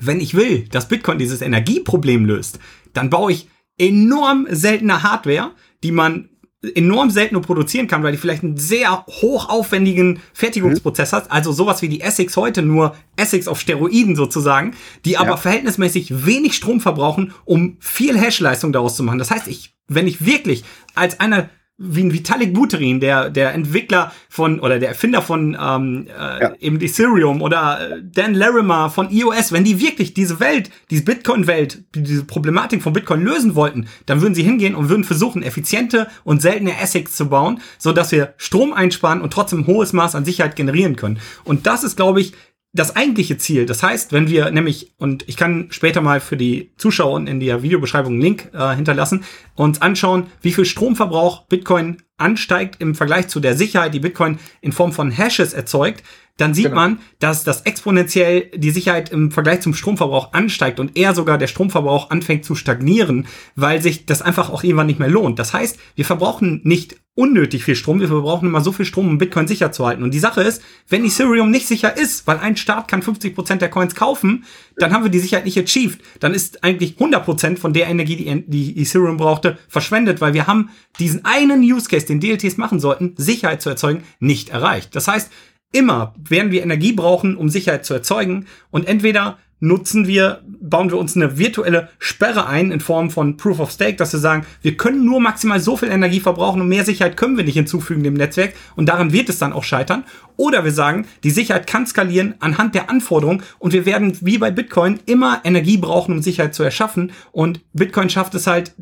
wenn ich will, dass Bitcoin dieses Energieproblem löst, dann baue ich enorm seltene Hardware, die man enorm selten nur produzieren kann, weil die vielleicht einen sehr hochaufwendigen Fertigungsprozess mhm. hat. Also sowas wie die Essex heute, nur Essex auf Steroiden sozusagen, die aber ja. verhältnismäßig wenig Strom verbrauchen, um viel Hashleistung daraus zu machen. Das heißt, ich, wenn ich wirklich als einer wie ein Vitalik Buterin, der, der Entwickler von oder der Erfinder von ähm, äh, ja. eben Ethereum oder äh, Dan Larimer von iOS, wenn die wirklich diese Welt, diese Bitcoin-Welt, diese Problematik von Bitcoin lösen wollten, dann würden sie hingehen und würden versuchen, effiziente und seltene ASICs zu bauen, so dass wir Strom einsparen und trotzdem ein hohes Maß an Sicherheit generieren können. Und das ist, glaube ich, das eigentliche Ziel. Das heißt, wenn wir nämlich, und ich kann später mal für die Zuschauer in der Videobeschreibung einen Link äh, hinterlassen, uns anschauen, wie viel Stromverbrauch Bitcoin ansteigt im Vergleich zu der Sicherheit, die Bitcoin in Form von Hashes erzeugt, dann sieht genau. man, dass das exponentiell die Sicherheit im Vergleich zum Stromverbrauch ansteigt und eher sogar der Stromverbrauch anfängt zu stagnieren, weil sich das einfach auch irgendwann nicht mehr lohnt. Das heißt, wir verbrauchen nicht unnötig viel Strom, wir verbrauchen immer so viel Strom, um Bitcoin sicher zu halten. Und die Sache ist, wenn Ethereum nicht sicher ist, weil ein Staat kann 50% der Coins kaufen, dann haben wir die Sicherheit nicht achieved. Dann ist eigentlich 100% von der Energie, die, die Ethereum brauchte, verschwendet, weil wir haben diesen einen Use Case, den DLTs machen sollten, Sicherheit zu erzeugen, nicht erreicht. Das heißt, immer werden wir Energie brauchen, um Sicherheit zu erzeugen. Und entweder nutzen wir, bauen wir uns eine virtuelle Sperre ein in Form von Proof of Stake, dass wir sagen, wir können nur maximal so viel Energie verbrauchen und mehr Sicherheit können wir nicht hinzufügen dem Netzwerk und daran wird es dann auch scheitern. Oder wir sagen, die Sicherheit kann skalieren anhand der Anforderungen und wir werden wie bei Bitcoin immer Energie brauchen, um Sicherheit zu erschaffen und Bitcoin schafft es halt,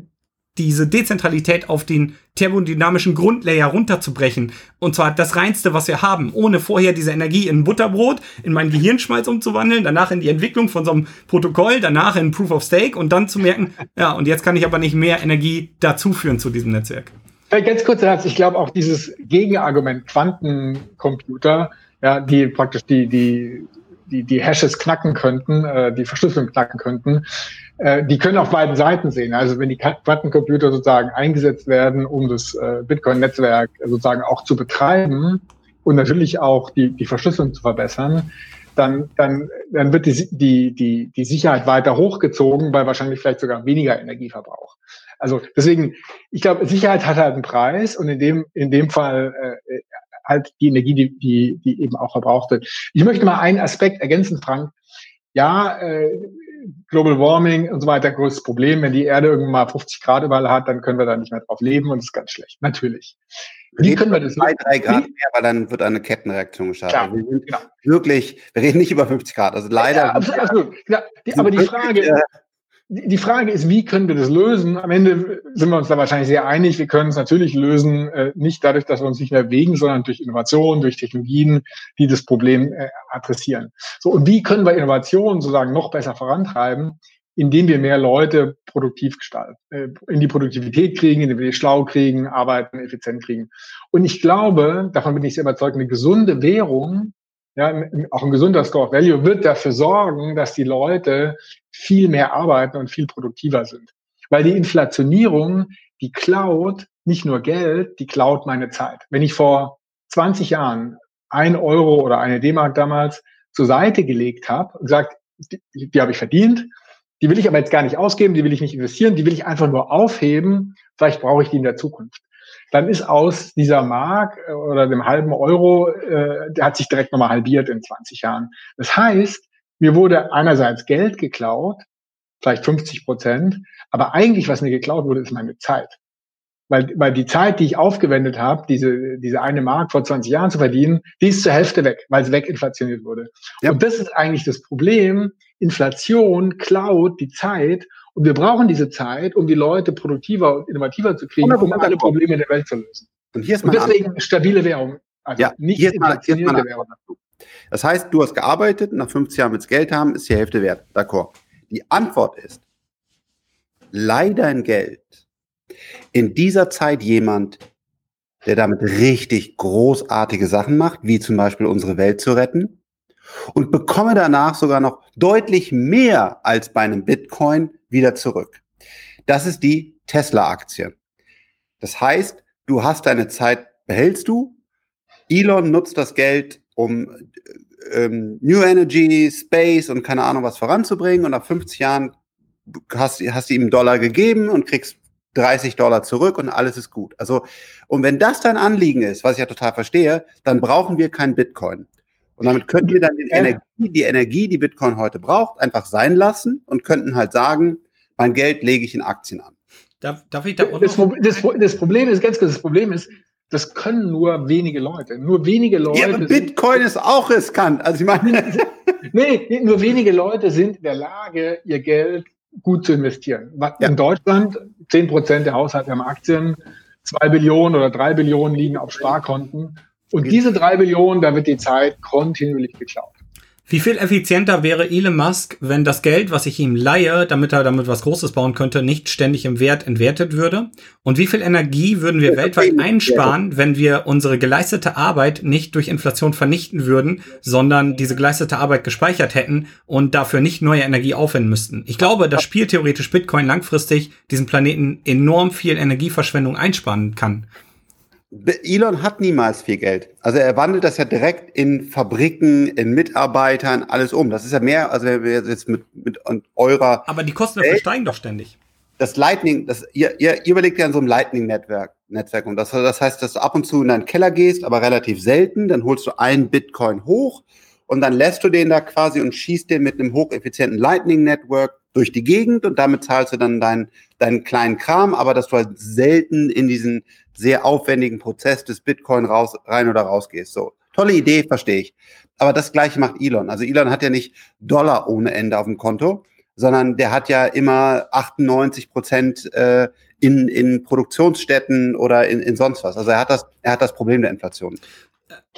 diese Dezentralität auf den thermodynamischen Grundlayer runterzubrechen. Und zwar das reinste, was wir haben, ohne vorher diese Energie in Butterbrot, in meinen Gehirnschmalz umzuwandeln, danach in die Entwicklung von so einem Protokoll, danach in Proof of Stake und dann zu merken, *laughs* ja, und jetzt kann ich aber nicht mehr Energie dazuführen zu diesem Netzwerk. Ganz kurz, Herz, ich glaube auch dieses Gegenargument Quantencomputer, ja, die praktisch die, die die, die Hashes knacken könnten, äh, die Verschlüsselung knacken könnten, äh, die können auf beiden Seiten sehen. Also wenn die Quantencomputer sozusagen eingesetzt werden, um das äh, Bitcoin-Netzwerk sozusagen auch zu betreiben und natürlich auch die, die Verschlüsselung zu verbessern, dann, dann, dann wird die, die, die, die Sicherheit weiter hochgezogen bei wahrscheinlich vielleicht sogar weniger Energieverbrauch. Also deswegen, ich glaube, Sicherheit hat halt einen Preis und in dem, in dem Fall äh, halt die Energie, die, die, die eben auch verbraucht wird. Ich möchte mal einen Aspekt ergänzen, Frank. ja, äh, Global Warming und so weiter, größtes Problem. Wenn die Erde irgendwann mal 50 Grad überall hat, dann können wir da nicht mehr drauf leben und das ist ganz schlecht. Natürlich. Wie können wir das? Zwei, drei Grad mehr, weil dann wird eine Kettenreaktion gestartet. Klar, wir sind genau. wirklich, wir reden nicht über 50 Grad. Also leider. Ja, absolut, absolut. Ja, die, aber die Frage, äh, die Frage ist, wie können wir das lösen? Am Ende sind wir uns da wahrscheinlich sehr einig. Wir können es natürlich lösen, äh, nicht dadurch, dass wir uns nicht mehr bewegen, sondern durch Innovation, durch Technologien, die das Problem äh, adressieren. So, und wie können wir Innovation sozusagen noch besser vorantreiben? indem wir mehr Leute produktiv gestalten, äh, in die Produktivität kriegen, indem wir die schlau kriegen, arbeiten, effizient kriegen. Und ich glaube, davon bin ich sehr überzeugt, eine gesunde Währung ja, auch ein gesunder Score of Value wird dafür sorgen, dass die Leute viel mehr arbeiten und viel produktiver sind. Weil die Inflationierung, die klaut nicht nur Geld, die klaut meine Zeit. Wenn ich vor 20 Jahren ein Euro oder eine D-Mark damals zur Seite gelegt habe und gesagt, die, die habe ich verdient, die will ich aber jetzt gar nicht ausgeben, die will ich nicht investieren, die will ich einfach nur aufheben, vielleicht brauche ich die in der Zukunft dann ist aus dieser Mark äh, oder dem halben Euro, äh, der hat sich direkt nochmal halbiert in 20 Jahren. Das heißt, mir wurde einerseits Geld geklaut, vielleicht 50 Prozent, aber eigentlich, was mir geklaut wurde, ist meine Zeit. Weil, weil die Zeit, die ich aufgewendet habe, diese, diese eine Mark vor 20 Jahren zu verdienen, die ist zur Hälfte weg, weil es weginflationiert wurde. Ja. Und das ist eigentlich das Problem. Inflation klaut die Zeit und wir brauchen diese Zeit, um die Leute produktiver und innovativer zu kriegen, um alle Probleme der Welt zu lösen. Und, hier ist und deswegen Antwort. stabile Währung. Also ja, nicht hier ist mal, hier ist mal Währung. Das heißt, du hast gearbeitet, nach 50 Jahren willst Geld haben, ist die Hälfte wert. D'accord. Die Antwort ist, leih dein Geld in dieser Zeit jemand, der damit richtig großartige Sachen macht, wie zum Beispiel unsere Welt zu retten, und bekomme danach sogar noch deutlich mehr als bei einem Bitcoin wieder zurück. Das ist die Tesla-Aktie. Das heißt, du hast deine Zeit, behältst du. Elon nutzt das Geld, um ähm, New Energy, Space und keine Ahnung was voranzubringen. Und nach 50 Jahren hast, hast du ihm Dollar gegeben und kriegst 30 Dollar zurück und alles ist gut. Also, und wenn das dein Anliegen ist, was ich ja total verstehe, dann brauchen wir kein Bitcoin. Und damit könnten wir dann die, ja. Energie, die Energie, die Bitcoin heute braucht, einfach sein lassen und könnten halt sagen, mein Geld lege ich in Aktien an. Darf, darf ich da auch das, das, das, Problem ist, ganz kurz, das Problem ist, das können nur wenige Leute. Nur wenige Leute. Ja, Bitcoin ist auch riskant. Also ich meine. *laughs* nee, nur wenige Leute sind in der Lage, ihr Geld gut zu investieren. In ja. Deutschland, 10 Prozent der Haushalte haben Aktien, zwei Billionen oder drei Billionen liegen auf Sparkonten. Und diese drei Billionen, da wird die Zeit kontinuierlich geklaut. Wie viel effizienter wäre Elon Musk, wenn das Geld, was ich ihm leihe, damit er damit was Großes bauen könnte, nicht ständig im Wert entwertet würde? Und wie viel Energie würden wir weltweit einsparen, wenn wir unsere geleistete Arbeit nicht durch Inflation vernichten würden, sondern diese geleistete Arbeit gespeichert hätten und dafür nicht neue Energie aufwenden müssten? Ich glaube, dass spieltheoretisch Bitcoin langfristig diesen Planeten enorm viel Energieverschwendung einsparen kann. Elon hat niemals viel Geld. Also er wandelt das ja direkt in Fabriken, in Mitarbeitern, alles um. Das ist ja mehr, also jetzt mit, mit eurer. Aber die Kosten dafür steigen doch ständig. Das Lightning, das, ihr, ihr, ihr überlegt ja an so einem Lightning-Netzwerk. Netzwerk. Und das, das heißt, dass du ab und zu in deinen Keller gehst, aber relativ selten. Dann holst du einen Bitcoin hoch und dann lässt du den da quasi und schießt den mit einem hocheffizienten Lightning-Network durch die Gegend und damit zahlst du dann deinen, deinen kleinen Kram, aber dass du halt selten in diesen sehr aufwendigen Prozess des Bitcoin raus, rein oder raus gehst. So, tolle Idee, verstehe ich. Aber das gleiche macht Elon. Also Elon hat ja nicht Dollar ohne Ende auf dem Konto, sondern der hat ja immer 98 Prozent äh, in, in Produktionsstätten oder in, in sonst was. Also er hat das, er hat das Problem der Inflation.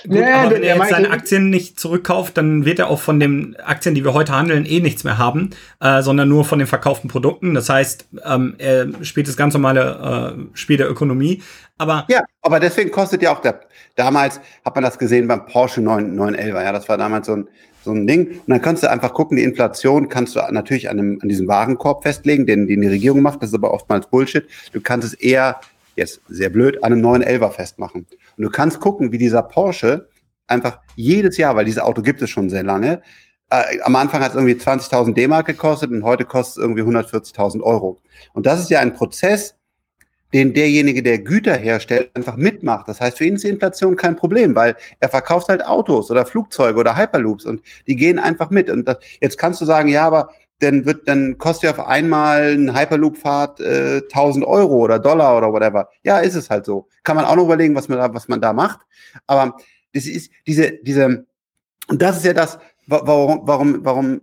Gut, nee, aber wenn er jetzt seine Aktien nicht zurückkauft, dann wird er auch von den Aktien, die wir heute handeln, eh nichts mehr haben, äh, sondern nur von den verkauften Produkten. Das heißt, ähm, er spielt das ganz normale äh, Spiel der Ökonomie. Aber ja, aber deswegen kostet ja auch der. Damals hat man das gesehen beim Porsche 9, 911. Ja, das war damals so ein so ein Ding. Und dann kannst du einfach gucken, die Inflation kannst du natürlich an, einem, an diesem Warenkorb festlegen, den, den die Regierung macht. Das ist aber oftmals Bullshit. Du kannst es eher, jetzt sehr blöd, an einem 911er festmachen. Und du kannst gucken, wie dieser Porsche einfach jedes Jahr, weil dieses Auto gibt es schon sehr lange, äh, am Anfang hat es irgendwie 20.000 D-Mark gekostet und heute kostet es irgendwie 140.000 Euro. Und das ist ja ein Prozess, den derjenige, der Güter herstellt, einfach mitmacht. Das heißt, für ihn ist die Inflation kein Problem, weil er verkauft halt Autos oder Flugzeuge oder Hyperloops und die gehen einfach mit. Und das, jetzt kannst du sagen, ja, aber dann wird, dann kostet ja auf einmal ein Hyperloop-Fahrt äh, 1000 Euro oder Dollar oder whatever. Ja, ist es halt so. Kann man auch noch überlegen, was man da, was man da macht. Aber das ist diese, diese, und das ist ja das, warum, warum, warum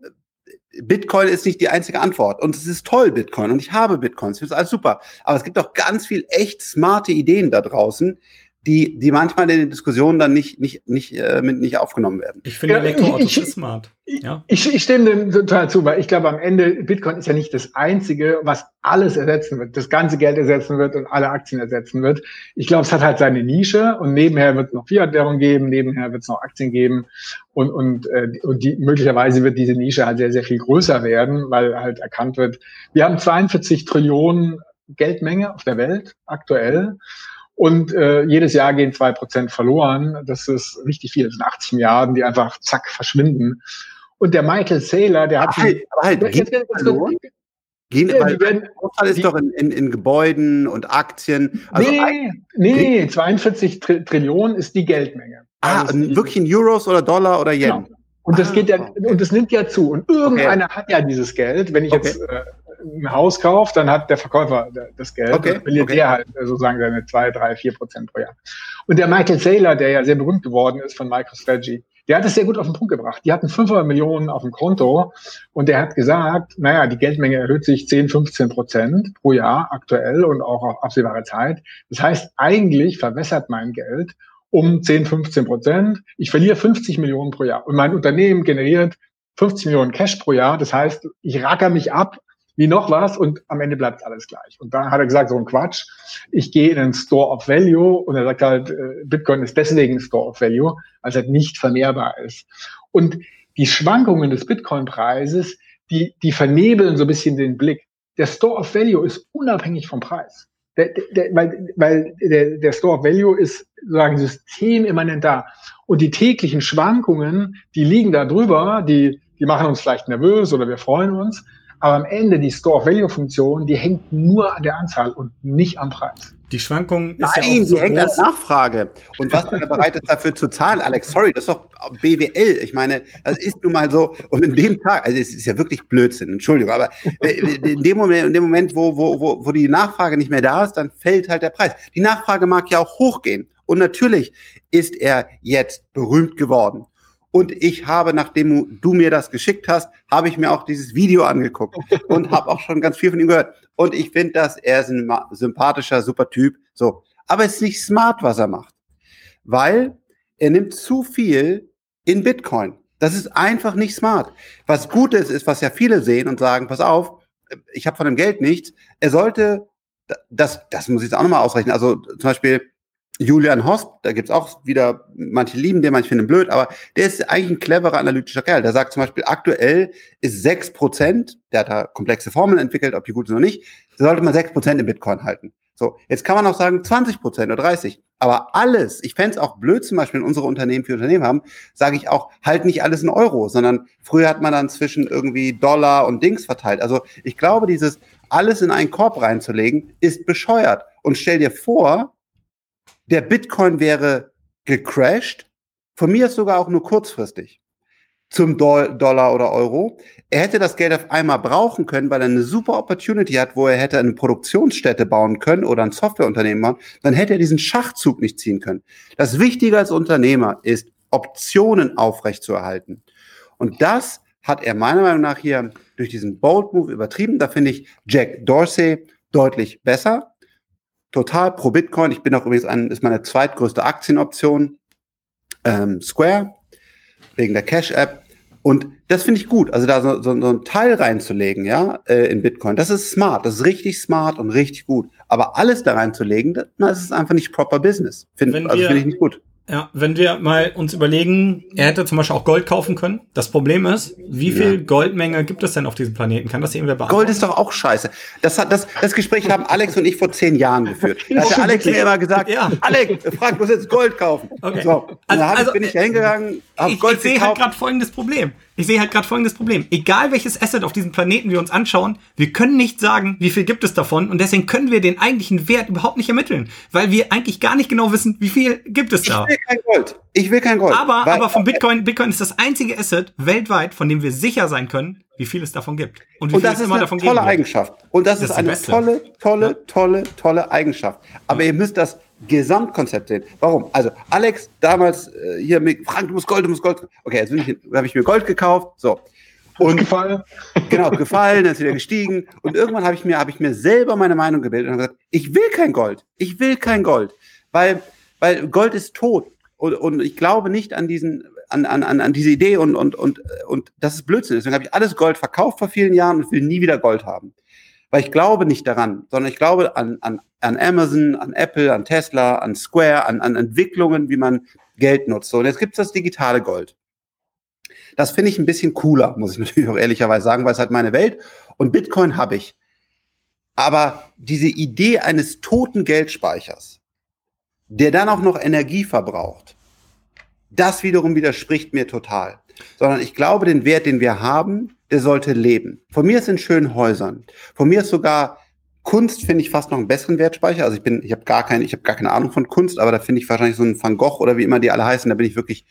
Bitcoin ist nicht die einzige Antwort. Und es ist toll, Bitcoin. Und ich habe Bitcoins. Das ist alles super. Aber es gibt auch ganz viel echt smarte Ideen da draußen, die, die manchmal in den Diskussionen dann nicht, nicht, nicht, äh, mit, nicht aufgenommen werden. Ich finde ja, Elektroautos ist smart. Ja. Ich, ich stimme dem total zu, weil ich glaube, am Ende, Bitcoin ist ja nicht das Einzige, was alles ersetzen wird, das ganze Geld ersetzen wird und alle Aktien ersetzen wird. Ich glaube, es hat halt seine Nische und nebenher wird es noch Fiat-Währung geben, nebenher wird es noch Aktien geben und, und, äh, und die, möglicherweise wird diese Nische halt sehr, sehr viel größer werden, weil halt erkannt wird, wir haben 42 Trillionen Geldmenge auf der Welt aktuell. Und äh, jedes Jahr gehen zwei Prozent verloren. Das ist richtig viel. Das sind 80 Milliarden, die einfach zack verschwinden. Und der Michael Saylor, der hat. Halt, halt, jetzt, jetzt, jetzt, Gehen, ja, weil werden, Großteil ist die, doch in, in, in, Gebäuden und Aktien. Also nee, nee, 42 Tri Trillionen ist die Geldmenge. Ah, also wirklich in Euros oder Dollar oder Yen? Genau. Und das ah, geht ja, okay. und das nimmt ja zu. Und irgendeiner okay. hat ja dieses Geld. Wenn ich okay. jetzt äh, ein Haus kauft, dann hat der Verkäufer das Geld okay. und verliert okay. der halt äh, sozusagen seine zwei, drei, vier Prozent pro Jahr. Und der Michael Saylor, der ja sehr berühmt geworden ist von MicroStrategy, der hat es sehr gut auf den Punkt gebracht. Die hatten 500 Millionen auf dem Konto und der hat gesagt, naja, die Geldmenge erhöht sich 10, 15 Prozent pro Jahr aktuell und auch auf absehbare Zeit. Das heißt, eigentlich verwässert mein Geld um 10, 15 Prozent. Ich verliere 50 Millionen pro Jahr und mein Unternehmen generiert 50 Millionen Cash pro Jahr. Das heißt, ich racker mich ab wie noch was und am Ende bleibt alles gleich. Und dann hat er gesagt, so ein Quatsch, ich gehe in den Store of Value und er sagt halt, äh, Bitcoin ist deswegen Store of Value, weil es halt nicht vermehrbar ist. Und die Schwankungen des Bitcoin-Preises, die, die vernebeln so ein bisschen den Blick. Der Store of Value ist unabhängig vom Preis. Der, der, weil weil der, der Store of Value ist sozusagen systemimmanent da. Und die täglichen Schwankungen, die liegen da drüber, die, die machen uns vielleicht nervös oder wir freuen uns. Aber am Ende die Store-Value-Funktion, die hängt nur an der Anzahl und nicht am Preis. Die Schwankung ist Nein, ja auch so die hängt an Nachfrage. Und was man bereit ist dafür zu zahlen, Alex, sorry, das ist doch BWL. Ich meine, das ist nun mal so. Und in dem Tag, also es ist ja wirklich Blödsinn, Entschuldigung, aber in dem Moment, in dem Moment wo, wo, wo, wo die Nachfrage nicht mehr da ist, dann fällt halt der Preis. Die Nachfrage mag ja auch hochgehen. Und natürlich ist er jetzt berühmt geworden. Und ich habe, nachdem du mir das geschickt hast, habe ich mir auch dieses Video angeguckt *laughs* und habe auch schon ganz viel von ihm gehört. Und ich finde, dass er ist ein sympathischer, super Typ. So. Aber es ist nicht smart, was er macht. Weil er nimmt zu viel in Bitcoin. Das ist einfach nicht smart. Was gut ist, ist, was ja viele sehen und sagen, pass auf, ich habe von dem Geld nichts. Er sollte, das, das muss ich jetzt auch nochmal ausrechnen. Also zum Beispiel, Julian Hosp, da gibt's auch wieder, manche lieben den, manche finden blöd, aber der ist eigentlich ein cleverer analytischer Kerl. Der sagt zum Beispiel, aktuell ist sechs Prozent, der hat da komplexe Formeln entwickelt, ob die gut sind oder nicht, sollte man sechs Prozent in Bitcoin halten. So, jetzt kann man auch sagen 20 Prozent oder 30. Aber alles, ich fände es auch blöd, zum Beispiel in unsere Unternehmen für Unternehmen haben, sage ich auch, halt nicht alles in Euro, sondern früher hat man dann zwischen irgendwie Dollar und Dings verteilt. Also ich glaube, dieses alles in einen Korb reinzulegen, ist bescheuert. Und stell dir vor, der Bitcoin wäre gecrashed, von mir ist sogar auch nur kurzfristig zum Dollar oder Euro. Er hätte das Geld auf einmal brauchen können, weil er eine super Opportunity hat, wo er hätte eine Produktionsstätte bauen können oder ein Softwareunternehmen bauen. Dann hätte er diesen Schachzug nicht ziehen können. Das Wichtige als Unternehmer ist, Optionen aufrechtzuerhalten. Und das hat er meiner Meinung nach hier durch diesen Bold Move übertrieben. Da finde ich Jack Dorsey deutlich besser total pro Bitcoin. Ich bin auch übrigens ein, ist meine zweitgrößte Aktienoption. Ähm, Square, wegen der Cash-App. Und das finde ich gut. Also da so, so, so ein Teil reinzulegen, ja, äh, in Bitcoin, das ist smart, das ist richtig smart und richtig gut. Aber alles da reinzulegen, das, na, das ist einfach nicht proper Business. Find, also finde ich nicht gut. Ja, wenn wir mal uns überlegen, er hätte zum Beispiel auch Gold kaufen können. Das Problem ist, wie viel ja. Goldmenge gibt es denn auf diesem Planeten? Kann das irgendwer beantworten? Gold ist doch auch scheiße. Das, hat, das, das Gespräch haben Alex und ich vor zehn Jahren geführt. *laughs* Da hat Alex mir immer gesagt, ja. Alex, Frank, du jetzt Gold kaufen. Okay. So, also, also, bin ich hingegangen, ich, ich sehe halt gerade folgendes Problem. Ich sehe halt gerade folgendes Problem. Egal welches Asset auf diesem Planeten wir uns anschauen, wir können nicht sagen, wie viel gibt es davon und deswegen können wir den eigentlichen Wert überhaupt nicht ermitteln, weil wir eigentlich gar nicht genau wissen, wie viel gibt es da. Ich will kein Gold. Ich will kein Gold. Aber, aber von *laughs* Bitcoin, Bitcoin ist das einzige Asset weltweit, von dem wir sicher sein können, wie viel es davon gibt. Und, wie und das ist eine tolle Eigenschaft. Und das, das ist eine tolle, tolle, tolle, tolle Eigenschaft. Aber ja. ihr müsst das Gesamtkonzept sehen. Warum? Also Alex damals äh, hier mit Frank, du musst Gold, du musst Gold. Okay, jetzt habe ich mir Gold gekauft. So. Und gefallen. *laughs* Genau, gefallen, dann ist wieder gestiegen. Und irgendwann habe ich mir, habe ich mir selber meine Meinung gebildet und gesagt, ich will kein Gold. Ich will kein Gold. Weil, weil Gold ist tot. Und, und ich glaube nicht an diesen, an, an, an diese Idee und, und, und, und das ist Blödsinn. Deswegen habe ich alles Gold verkauft vor vielen Jahren und will nie wieder Gold haben. Weil ich glaube nicht daran, sondern ich glaube an, an, an Amazon, an Apple, an Tesla, an Square, an, an Entwicklungen, wie man Geld nutzt. So, und jetzt gibt es das digitale Gold. Das finde ich ein bisschen cooler, muss ich *laughs* natürlich auch ehrlicherweise sagen, weil es halt meine Welt und Bitcoin habe ich. Aber diese Idee eines toten Geldspeichers, der dann auch noch Energie verbraucht, das wiederum widerspricht mir total. Sondern ich glaube, den Wert, den wir haben, sollte leben. Von mir ist in schönen Häusern. Von mir ist sogar Kunst finde ich fast noch einen besseren Wertspeicher. Also ich bin, ich habe gar keine, ich habe gar keine Ahnung von Kunst, aber da finde ich wahrscheinlich so einen Van Gogh oder wie immer die alle heißen, da bin ich wirklich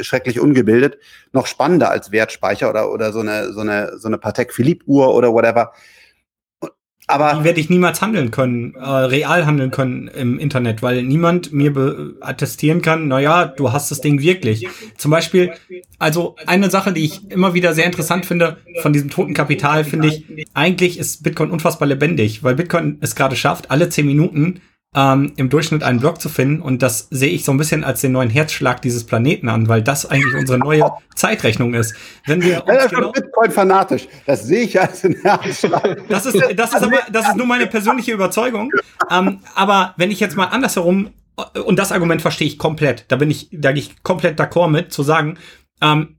schrecklich ungebildet, noch spannender als Wertspeicher oder oder so eine so eine so eine Patek Philippe Uhr oder whatever. Aber die werde ich niemals handeln können, äh, real handeln können im Internet, weil niemand mir attestieren kann, na ja, du hast das Ding wirklich. Zum Beispiel, also eine Sache, die ich immer wieder sehr interessant finde von diesem toten Kapital, finde ich, eigentlich ist Bitcoin unfassbar lebendig, weil Bitcoin es gerade schafft, alle zehn Minuten ähm, im Durchschnitt einen Block zu finden. Und das sehe ich so ein bisschen als den neuen Herzschlag dieses Planeten an, weil das eigentlich unsere neue *laughs* Zeitrechnung ist. Wenn wir uns ja, genau Bitcoin fanatisch. Das sehe ich als den Herzschlag. Das ist, das ist aber, das ist nur meine persönliche Überzeugung. Ähm, aber wenn ich jetzt mal andersherum und das Argument verstehe ich komplett. Da bin ich, da gehe ich komplett d'accord mit, zu sagen, ähm,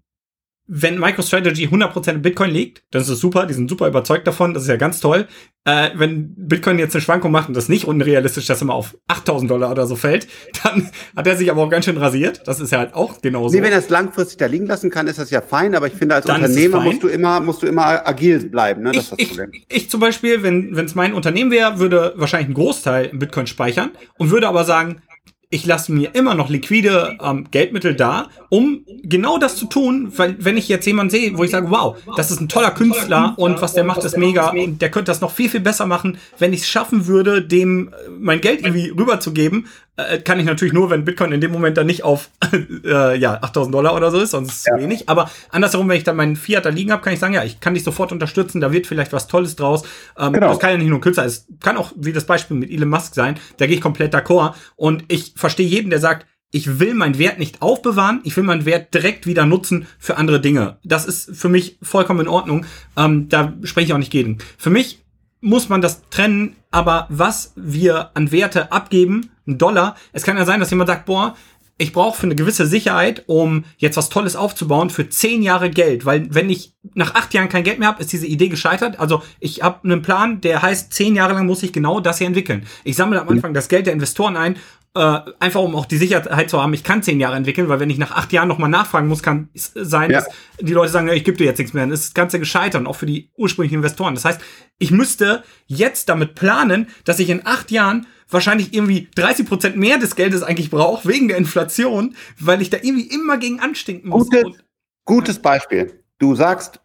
wenn MicroStrategy 100% in Bitcoin liegt, das ist super, die sind super überzeugt davon, das ist ja ganz toll. Äh, wenn Bitcoin jetzt eine Schwankung macht und das nicht unrealistisch, dass er mal auf 8000 Dollar oder so fällt, *laughs* dann hat er sich aber auch ganz schön rasiert. Das ist ja halt auch genauso. Nee, wenn er es langfristig da liegen lassen kann, ist das ja fein, aber ich finde, als dann Unternehmer musst du immer, musst du immer agil bleiben, ne? Das ich, ist das Problem. Ich, ich zum Beispiel, wenn es mein Unternehmen wäre, würde wahrscheinlich einen Großteil in Bitcoin speichern und würde aber sagen, ich lasse mir immer noch liquide ähm, Geldmittel da, um genau das zu tun, weil wenn ich jetzt jemanden sehe, wo ich sage, wow, das ist ein toller Künstler und was der macht, ist mega und der könnte das noch viel, viel besser machen, wenn ich es schaffen würde, dem äh, mein Geld irgendwie rüberzugeben, äh, kann ich natürlich nur, wenn Bitcoin in dem Moment dann nicht auf *laughs* äh, ja 8000 Dollar oder so ist, sonst ist es ja. zu wenig. Aber andersherum, wenn ich dann meinen Fiat da liegen habe, kann ich sagen, ja, ich kann dich sofort unterstützen, da wird vielleicht was Tolles draus. Ähm, genau. Das kann ja nicht nur ein Künstler, es kann auch wie das Beispiel mit Elon Musk sein, da gehe ich komplett d'accord und ich verstehe jeden, der sagt, ich will meinen Wert nicht aufbewahren, ich will meinen Wert direkt wieder nutzen für andere Dinge. Das ist für mich vollkommen in Ordnung. Ähm, da spreche ich auch nicht gegen. Für mich muss man das trennen, aber was wir an Werte abgeben, ein Dollar, es kann ja sein, dass jemand sagt, boah, ich brauche für eine gewisse Sicherheit, um jetzt was Tolles aufzubauen, für zehn Jahre Geld. Weil wenn ich nach acht Jahren kein Geld mehr habe, ist diese Idee gescheitert. Also ich habe einen Plan, der heißt, zehn Jahre lang muss ich genau das hier entwickeln. Ich sammle am Anfang das Geld der Investoren ein äh, einfach um auch die Sicherheit zu haben, ich kann zehn Jahre entwickeln, weil wenn ich nach acht Jahren nochmal nachfragen muss, kann es sein, ja. dass die Leute sagen, ich gebe dir jetzt nichts mehr. Dann ist das Ganze gescheitert und auch für die ursprünglichen Investoren. Das heißt, ich müsste jetzt damit planen, dass ich in acht Jahren wahrscheinlich irgendwie 30 Prozent mehr des Geldes eigentlich brauche, wegen der Inflation, weil ich da irgendwie immer gegen anstinken muss. Gutes, gutes Beispiel. Du sagst,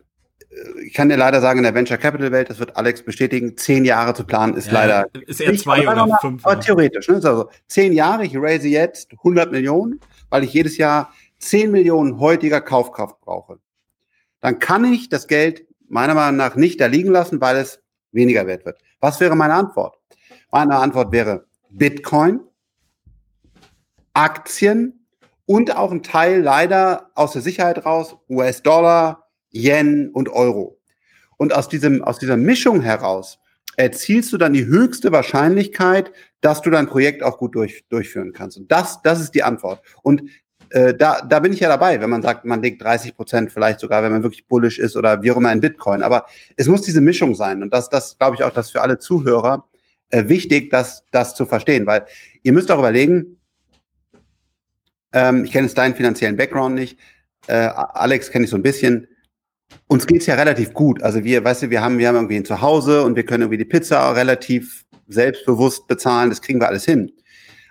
ich kann dir leider sagen, in der Venture Capital Welt, das wird Alex bestätigen, zehn Jahre zu planen ist ja, leider. Ist eher zwei nicht, oder fünf. Aber theoretisch, ne? Also zehn Jahre, ich raise jetzt 100 Millionen, weil ich jedes Jahr 10 Millionen heutiger Kaufkraft brauche. Dann kann ich das Geld meiner Meinung nach nicht da liegen lassen, weil es weniger wert wird. Was wäre meine Antwort? Meine Antwort wäre Bitcoin, Aktien und auch ein Teil leider aus der Sicherheit raus, US-Dollar, Yen und Euro. Und aus, diesem, aus dieser Mischung heraus erzielst du dann die höchste Wahrscheinlichkeit, dass du dein Projekt auch gut durch, durchführen kannst. Und das, das ist die Antwort. Und äh, da, da bin ich ja dabei, wenn man sagt, man legt 30 Prozent vielleicht sogar, wenn man wirklich bullish ist oder wie auch immer in Bitcoin. Aber es muss diese Mischung sein. Und das, das glaube ich auch, das für alle Zuhörer äh, wichtig, das, das zu verstehen. Weil ihr müsst auch überlegen, ähm, ich kenne jetzt deinen finanziellen Background nicht, äh, Alex kenne ich so ein bisschen, uns geht's ja relativ gut. Also wir, weißt du, wir haben, wir haben irgendwie ein Zuhause und wir können irgendwie die Pizza relativ selbstbewusst bezahlen, das kriegen wir alles hin.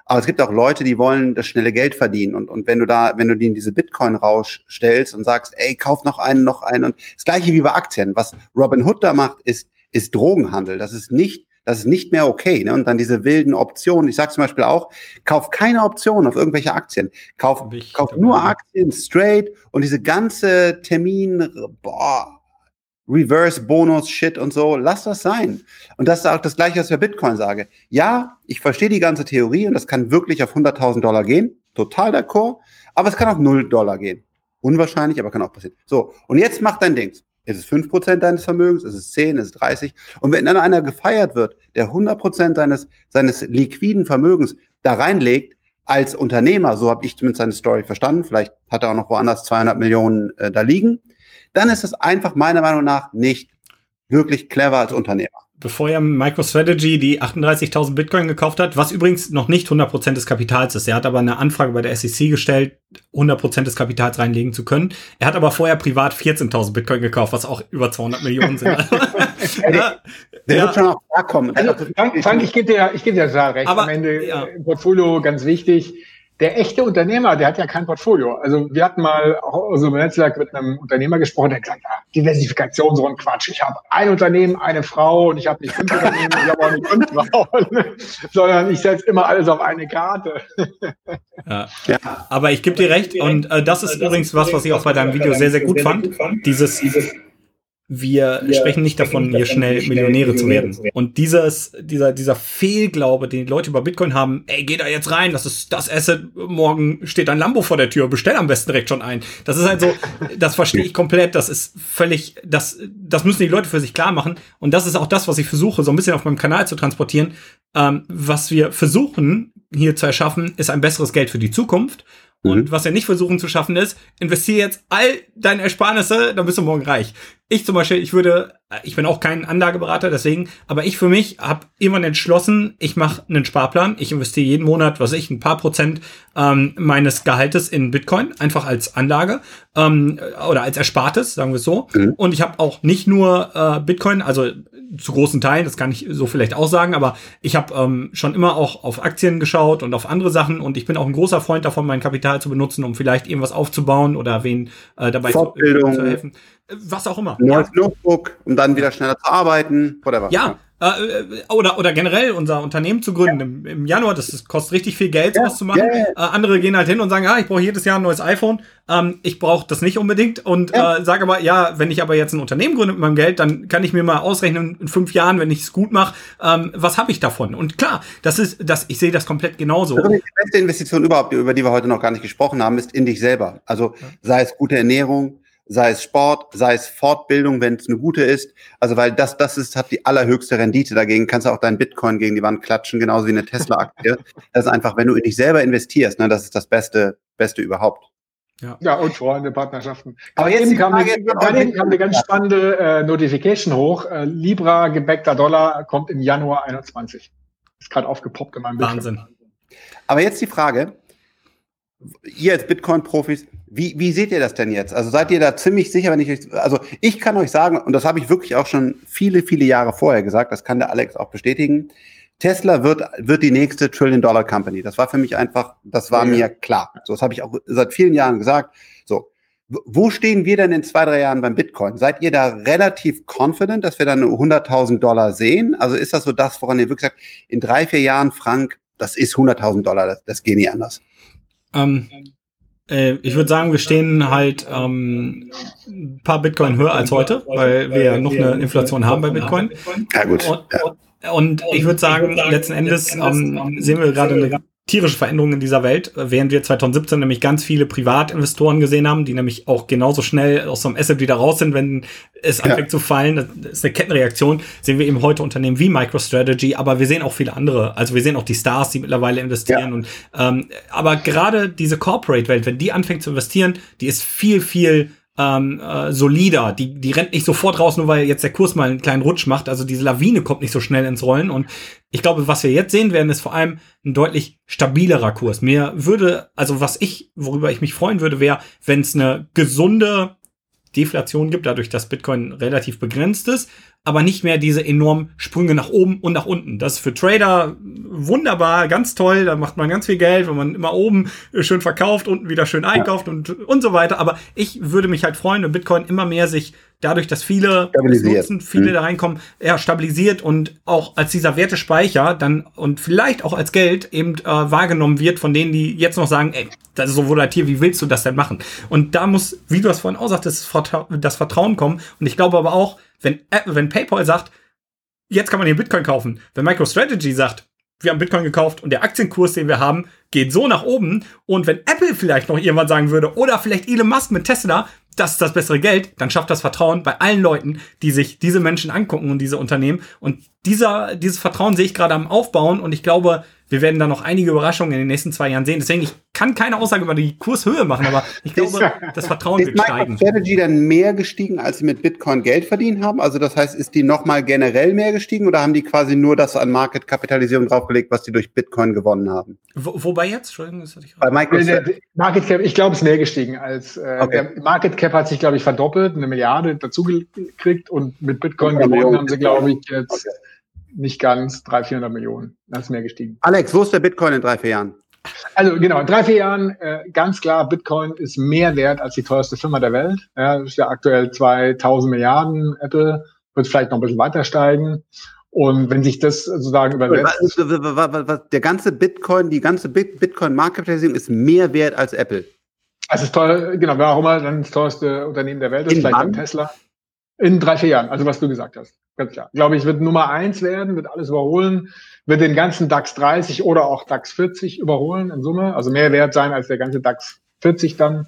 Aber es gibt auch Leute, die wollen das schnelle Geld verdienen. Und, und wenn du da, wenn du in diese Bitcoin-Rausch stellst und sagst, ey, kauf noch einen, noch einen. Und das gleiche wie bei Aktien. Was Robin Hood da macht, ist, ist Drogenhandel. Das ist nicht, das ist nicht mehr okay. Ne? Und dann diese wilden Optionen. Ich sage zum Beispiel auch, kauf keine Optionen auf irgendwelche Aktien. Kauf, kauf nur Aktien straight und diese ganze Termin, boah, Reverse-Bonus-Shit und so, lass das sein. Und das ist auch das Gleiche, was ich bei Bitcoin sage. Ja, ich verstehe die ganze Theorie und das kann wirklich auf 100.000 Dollar gehen. Total d'accord. Aber es kann auch 0 Dollar gehen. Unwahrscheinlich, aber kann auch passieren. So, und jetzt mach dein Ding. Ist es 5% deines Vermögens? Ist es 10? Ist es 30? Und wenn dann einer gefeiert wird, der 100% seines, seines liquiden Vermögens da reinlegt, als Unternehmer, so habe ich zumindest seine Story verstanden, vielleicht hat er auch noch woanders 200 Millionen äh, da liegen, dann ist es einfach meiner Meinung nach nicht wirklich clever als Unternehmer. Bevor ja MicroStrategy die 38.000 Bitcoin gekauft hat, was übrigens noch nicht 100% des Kapitals ist. Er hat aber eine Anfrage bei der SEC gestellt, 100% des Kapitals reinlegen zu können. Er hat aber vorher privat 14.000 Bitcoin gekauft, was auch über 200 Millionen sind. *laughs* ja, der ja. wird schon auch klarkommen. Also, Frank, Frank, ich gebe dir, ich gebe dir total recht. Aber, Am Ende ja. Äh, Portfolio ganz wichtig der echte Unternehmer, der hat ja kein Portfolio. Also wir hatten mal auch aus unserem Netzwerk mit einem Unternehmer gesprochen, der hat gesagt, ja, Diversifikation, so ein Quatsch. Ich habe ein Unternehmen, eine Frau und ich habe nicht fünf Unternehmen, ich habe auch nicht fünf Frauen, *laughs* sondern ich setze immer alles auf eine Karte. Ja. ja. Aber ich gebe dir recht und äh, das ist das übrigens ist was, was ich auch bei deinem Video sehr, sehr gut fand. Dieses wir ja, sprechen nicht davon, hier schnell Millionäre zu werden. Und dieses, dieser, dieser Fehlglaube, den die Leute über Bitcoin haben, ey, geh da jetzt rein, das ist das Asset, morgen steht ein Lambo vor der Tür, bestell am besten direkt schon ein. Das ist halt so, *laughs* das verstehe ich komplett, das ist völlig, das, das müssen die Leute für sich klar machen. Und das ist auch das, was ich versuche, so ein bisschen auf meinem Kanal zu transportieren. Ähm, was wir versuchen hier zu erschaffen, ist ein besseres Geld für die Zukunft. Und mhm. was wir nicht versuchen zu schaffen ist, investiere jetzt all deine Ersparnisse, dann bist du morgen reich. Ich zum Beispiel, ich würde, ich bin auch kein Anlageberater, deswegen, aber ich für mich habe irgendwann entschlossen, ich mache einen Sparplan. Ich investiere jeden Monat, was ich, ein paar Prozent ähm, meines Gehaltes in Bitcoin, einfach als Anlage ähm, oder als Erspartes, sagen wir es so. Mhm. Und ich habe auch nicht nur äh, Bitcoin, also zu großen Teilen, das kann ich so vielleicht auch sagen, aber ich habe ähm, schon immer auch auf Aktien geschaut und auf andere Sachen und ich bin auch ein großer Freund davon, mein Kapital zu benutzen, um vielleicht irgendwas aufzubauen oder wen äh, dabei zu, zu helfen. Was auch immer. Neues ja. Notebook, um dann wieder schneller zu arbeiten, whatever. Ja, äh, äh, oder, oder generell unser Unternehmen zu gründen ja. im, im, Januar, das, das, kostet richtig viel Geld, sowas zu machen. Äh, andere gehen halt hin und sagen, ja, ich brauche jedes Jahr ein neues iPhone. Ähm, ich brauche das nicht unbedingt und äh, sage aber, ja, wenn ich aber jetzt ein Unternehmen gründe mit meinem Geld, dann kann ich mir mal ausrechnen in fünf Jahren, wenn ich es gut mache, ähm, was habe ich davon? Und klar, das ist, das, ich sehe das komplett genauso. Also die beste Investition überhaupt, über die wir heute noch gar nicht gesprochen haben, ist in dich selber. Also sei es gute Ernährung, sei es Sport, sei es Fortbildung, wenn es eine gute ist. Also weil das, das ist, hat die allerhöchste Rendite dagegen. Kannst du auch deinen Bitcoin gegen die Wand klatschen, genauso wie eine Tesla-Aktie. *laughs* das ist einfach, wenn du in dich selber investierst, ne, das ist das Beste, Beste überhaupt. Ja. ja, und Freunde, Partnerschaften. Aber jetzt eben kam, eine, kam eine ganz spannende äh, Notification hoch. Äh, Libra gebäckter Dollar kommt im Januar 21. Ist gerade aufgepoppt in meinem Wahnsinn. Bildschirm. Aber jetzt die Frage, ihr als Bitcoin-Profis, wie, wie seht ihr das denn jetzt? Also seid ihr da ziemlich sicher, wenn ich euch, also ich kann euch sagen, und das habe ich wirklich auch schon viele, viele Jahre vorher gesagt, das kann der Alex auch bestätigen, Tesla wird, wird die nächste Trillion-Dollar-Company. Das war für mich einfach, das war ja. mir klar. So, das habe ich auch seit vielen Jahren gesagt. So, wo stehen wir denn in zwei, drei Jahren beim Bitcoin? Seid ihr da relativ confident, dass wir dann 100.000 Dollar sehen? Also ist das so das, woran ihr wirklich sagt, in drei, vier Jahren, Frank, das ist 100.000 Dollar, das, das geht nie anders? Ähm, äh, ich würde sagen, wir stehen halt ähm, ein paar Bitcoin höher als heute, weil wir ja noch eine Inflation haben bei Bitcoin. Ja gut. Und, und ich würde sagen, letzten Endes ähm, sehen wir gerade eine tierische Veränderungen in dieser Welt, während wir 2017 nämlich ganz viele Privatinvestoren gesehen haben, die nämlich auch genauso schnell aus so einem Asset wieder raus sind, wenn es ja. anfängt zu fallen. Das ist eine Kettenreaktion. Sehen wir eben heute Unternehmen wie MicroStrategy, aber wir sehen auch viele andere. Also wir sehen auch die Stars, die mittlerweile investieren. Ja. Und ähm, aber gerade diese Corporate-Welt, wenn die anfängt zu investieren, die ist viel, viel ähm, äh, solider. Die, die rennt nicht sofort raus, nur weil jetzt der Kurs mal einen kleinen Rutsch macht. Also diese Lawine kommt nicht so schnell ins Rollen. Und ich glaube, was wir jetzt sehen werden, ist vor allem ein deutlich stabilerer Kurs. Mir würde, also was ich, worüber ich mich freuen würde, wäre, wenn es eine gesunde Deflation gibt, dadurch, dass Bitcoin relativ begrenzt ist, aber nicht mehr diese enormen Sprünge nach oben und nach unten. Das ist für Trader wunderbar, ganz toll, da macht man ganz viel Geld, wenn man immer oben schön verkauft, unten wieder schön einkauft ja. und, und so weiter. Aber ich würde mich halt freuen, wenn Bitcoin immer mehr sich dadurch, dass viele nutzen, viele mhm. da reinkommen, ja, stabilisiert und auch als dieser Wertespeicher dann und vielleicht auch als Geld eben äh, wahrgenommen wird von denen, die jetzt noch sagen, ey, das ist so volatil, wie willst du das denn machen? Und da muss, wie du das vorhin auch sagtest, das Vertrauen kommen. Und ich glaube aber auch, wenn, äh, wenn PayPal sagt, jetzt kann man den Bitcoin kaufen, wenn MicroStrategy sagt, wir haben Bitcoin gekauft und der Aktienkurs, den wir haben, geht so nach oben. Und wenn Apple vielleicht noch irgendwann sagen würde, oder vielleicht Elon Musk mit Tesla, das ist das bessere Geld, dann schafft das Vertrauen bei allen Leuten, die sich diese Menschen angucken und diese Unternehmen. Und dieser, dieses Vertrauen sehe ich gerade am Aufbauen und ich glaube, wir werden da noch einige Überraschungen in den nächsten zwei Jahren sehen. Deswegen, ich kann keine Aussage über die Kurshöhe machen, aber ich glaube, *laughs* das Vertrauen wird steigen. Ist Strategy dann mehr gestiegen, als sie mit Bitcoin Geld verdient haben? Also das heißt, ist die nochmal generell mehr gestiegen oder haben die quasi nur das an Market-Kapitalisierung draufgelegt, was die durch Bitcoin gewonnen haben? Wo, wobei jetzt? Entschuldigung, das hatte ich Bei Microsoft. Market Cap, ich glaube, es ist mehr gestiegen als äh, okay. der Market Cap hat sich, glaube ich, verdoppelt, eine Milliarde dazu gekriegt und mit Bitcoin gewonnen haben sie, glaube ich, jetzt okay nicht ganz 300, 400 Millionen. Das ist mehr gestiegen. Alex, wo ist der Bitcoin in drei, vier Jahren? Also genau, in drei, vier Jahren äh, ganz klar, Bitcoin ist mehr wert als die teuerste Firma der Welt. Ja, das ist ja aktuell 2000 Milliarden. Apple wird vielleicht noch ein bisschen weiter steigen. Und wenn sich das sozusagen übersetzt. Der ganze Bitcoin, die ganze Bitcoin-Marktkapitalisierung ist mehr wert als Apple. Es ist toll, genau, wer auch immer dann das teuerste Unternehmen der Welt ist, in vielleicht dann Tesla. In drei, vier Jahren, also was du gesagt hast. Ganz klar. Glaube ich, wird Nummer eins werden, wird alles überholen, wird den ganzen DAX 30 oder auch DAX 40 überholen in Summe. Also mehr wert sein als der ganze DAX 40 dann.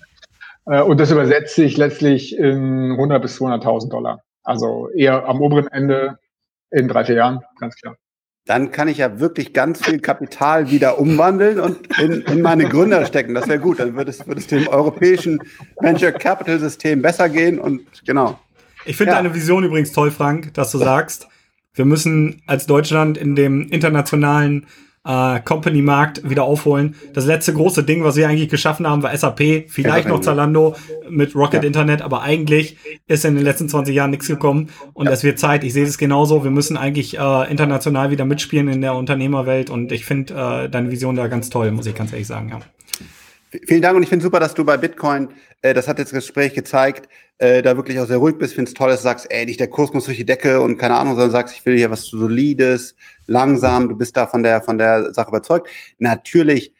Äh, und das übersetzt sich letztlich in 100 bis 200.000 Dollar. Also eher am oberen Ende in drei, vier Jahren, ganz klar. Dann kann ich ja wirklich ganz viel Kapital wieder umwandeln und in, in meine Gründer stecken. Das wäre gut. Dann würde es, würde es dem europäischen Venture Capital System besser gehen und genau. Ich finde ja. deine Vision übrigens toll, Frank, dass du sagst, wir müssen als Deutschland in dem internationalen äh, Company-Markt wieder aufholen. Das letzte große Ding, was wir eigentlich geschaffen haben, war SAP, vielleicht noch Zalando mit Rocket ja. Internet, aber eigentlich ist in den letzten 20 Jahren nichts gekommen und es wird Zeit. Ich sehe es genauso. Wir müssen eigentlich äh, international wieder mitspielen in der Unternehmerwelt und ich finde äh, deine Vision da ganz toll, muss ich ganz ehrlich sagen. Ja. Vielen Dank und ich finde super, dass du bei Bitcoin, äh, das hat jetzt das Gespräch gezeigt, äh, da wirklich auch sehr ruhig bist, findest toll, dass du sagst, ey, nicht der Kurs muss durch die Decke und keine Ahnung, sondern sagst, ich will hier was Solides, langsam, du bist da von der, von der Sache überzeugt. Natürlich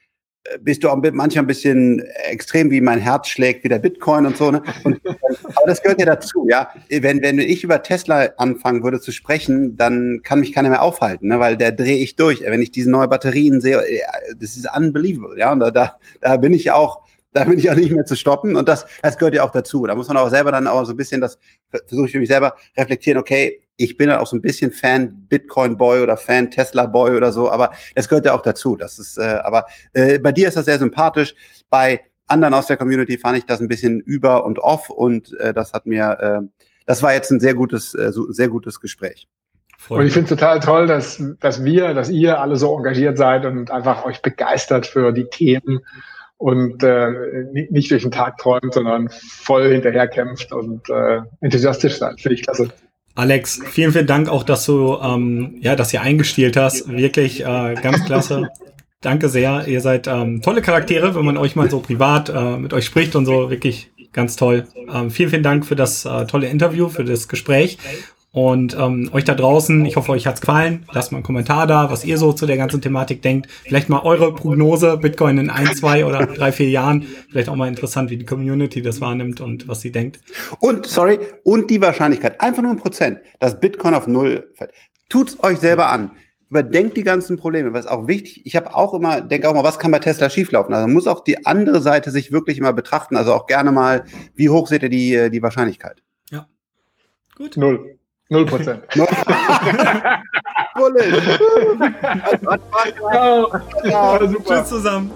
bist du auch manchmal ein bisschen extrem, wie mein Herz schlägt, wie der Bitcoin und so. Ne? Und, *laughs* aber das gehört ja dazu, ja. Wenn, wenn ich über Tesla anfangen würde zu sprechen, dann kann mich keiner mehr aufhalten, ne? weil der drehe ich durch. Wenn ich diese neue Batterien sehe, das ist unbelievable, ja. Und da, da, da bin ich auch, da bin ich auch nicht mehr zu stoppen. Und das, das gehört ja auch dazu. Da muss man auch selber dann auch so ein bisschen das, versuche ich für mich selber reflektieren, okay, ich bin dann auch so ein bisschen Fan Bitcoin Boy oder Fan Tesla Boy oder so, aber das gehört ja auch dazu. Das ist, äh, aber äh, bei dir ist das sehr sympathisch. Bei anderen aus der Community fand ich das ein bisschen über und off und äh, das hat mir, äh, das war jetzt ein sehr gutes, äh, so, sehr gutes Gespräch. Und ich finde es total toll, dass, dass wir, dass ihr alle so engagiert seid und einfach euch begeistert für die Themen und äh, nicht durch den Tag träumt, sondern voll hinterher kämpft und äh, enthusiastisch seid. Finde ich klasse. Alex, vielen, vielen Dank auch, dass du, ähm, ja, dass ihr eingestielt hast. Wirklich äh, ganz klasse. Danke sehr. Ihr seid ähm, tolle Charaktere, wenn man euch mal so privat äh, mit euch spricht und so. Wirklich ganz toll. Ähm, vielen, vielen Dank für das äh, tolle Interview, für das Gespräch. Und ähm, euch da draußen, ich hoffe, euch hat's gefallen. Lasst mal einen Kommentar da, was ihr so zu der ganzen Thematik denkt. Vielleicht mal eure Prognose, Bitcoin in ein, zwei oder drei, vier Jahren. Vielleicht auch mal interessant, wie die Community das wahrnimmt und was sie denkt. Und, sorry, und die Wahrscheinlichkeit, einfach nur ein Prozent, dass Bitcoin auf Null fällt. Tut's euch selber an. Überdenkt die ganzen Probleme, was auch wichtig, ich habe auch immer, denke auch mal, was kann bei Tesla schieflaufen? Also muss auch die andere Seite sich wirklich immer betrachten, also auch gerne mal, wie hoch seht ihr die, die Wahrscheinlichkeit? Ja. Gut. Null. Null Prozent. *laughs* *laughs* *laughs* Ciao. Ciao. Tschüss zusammen.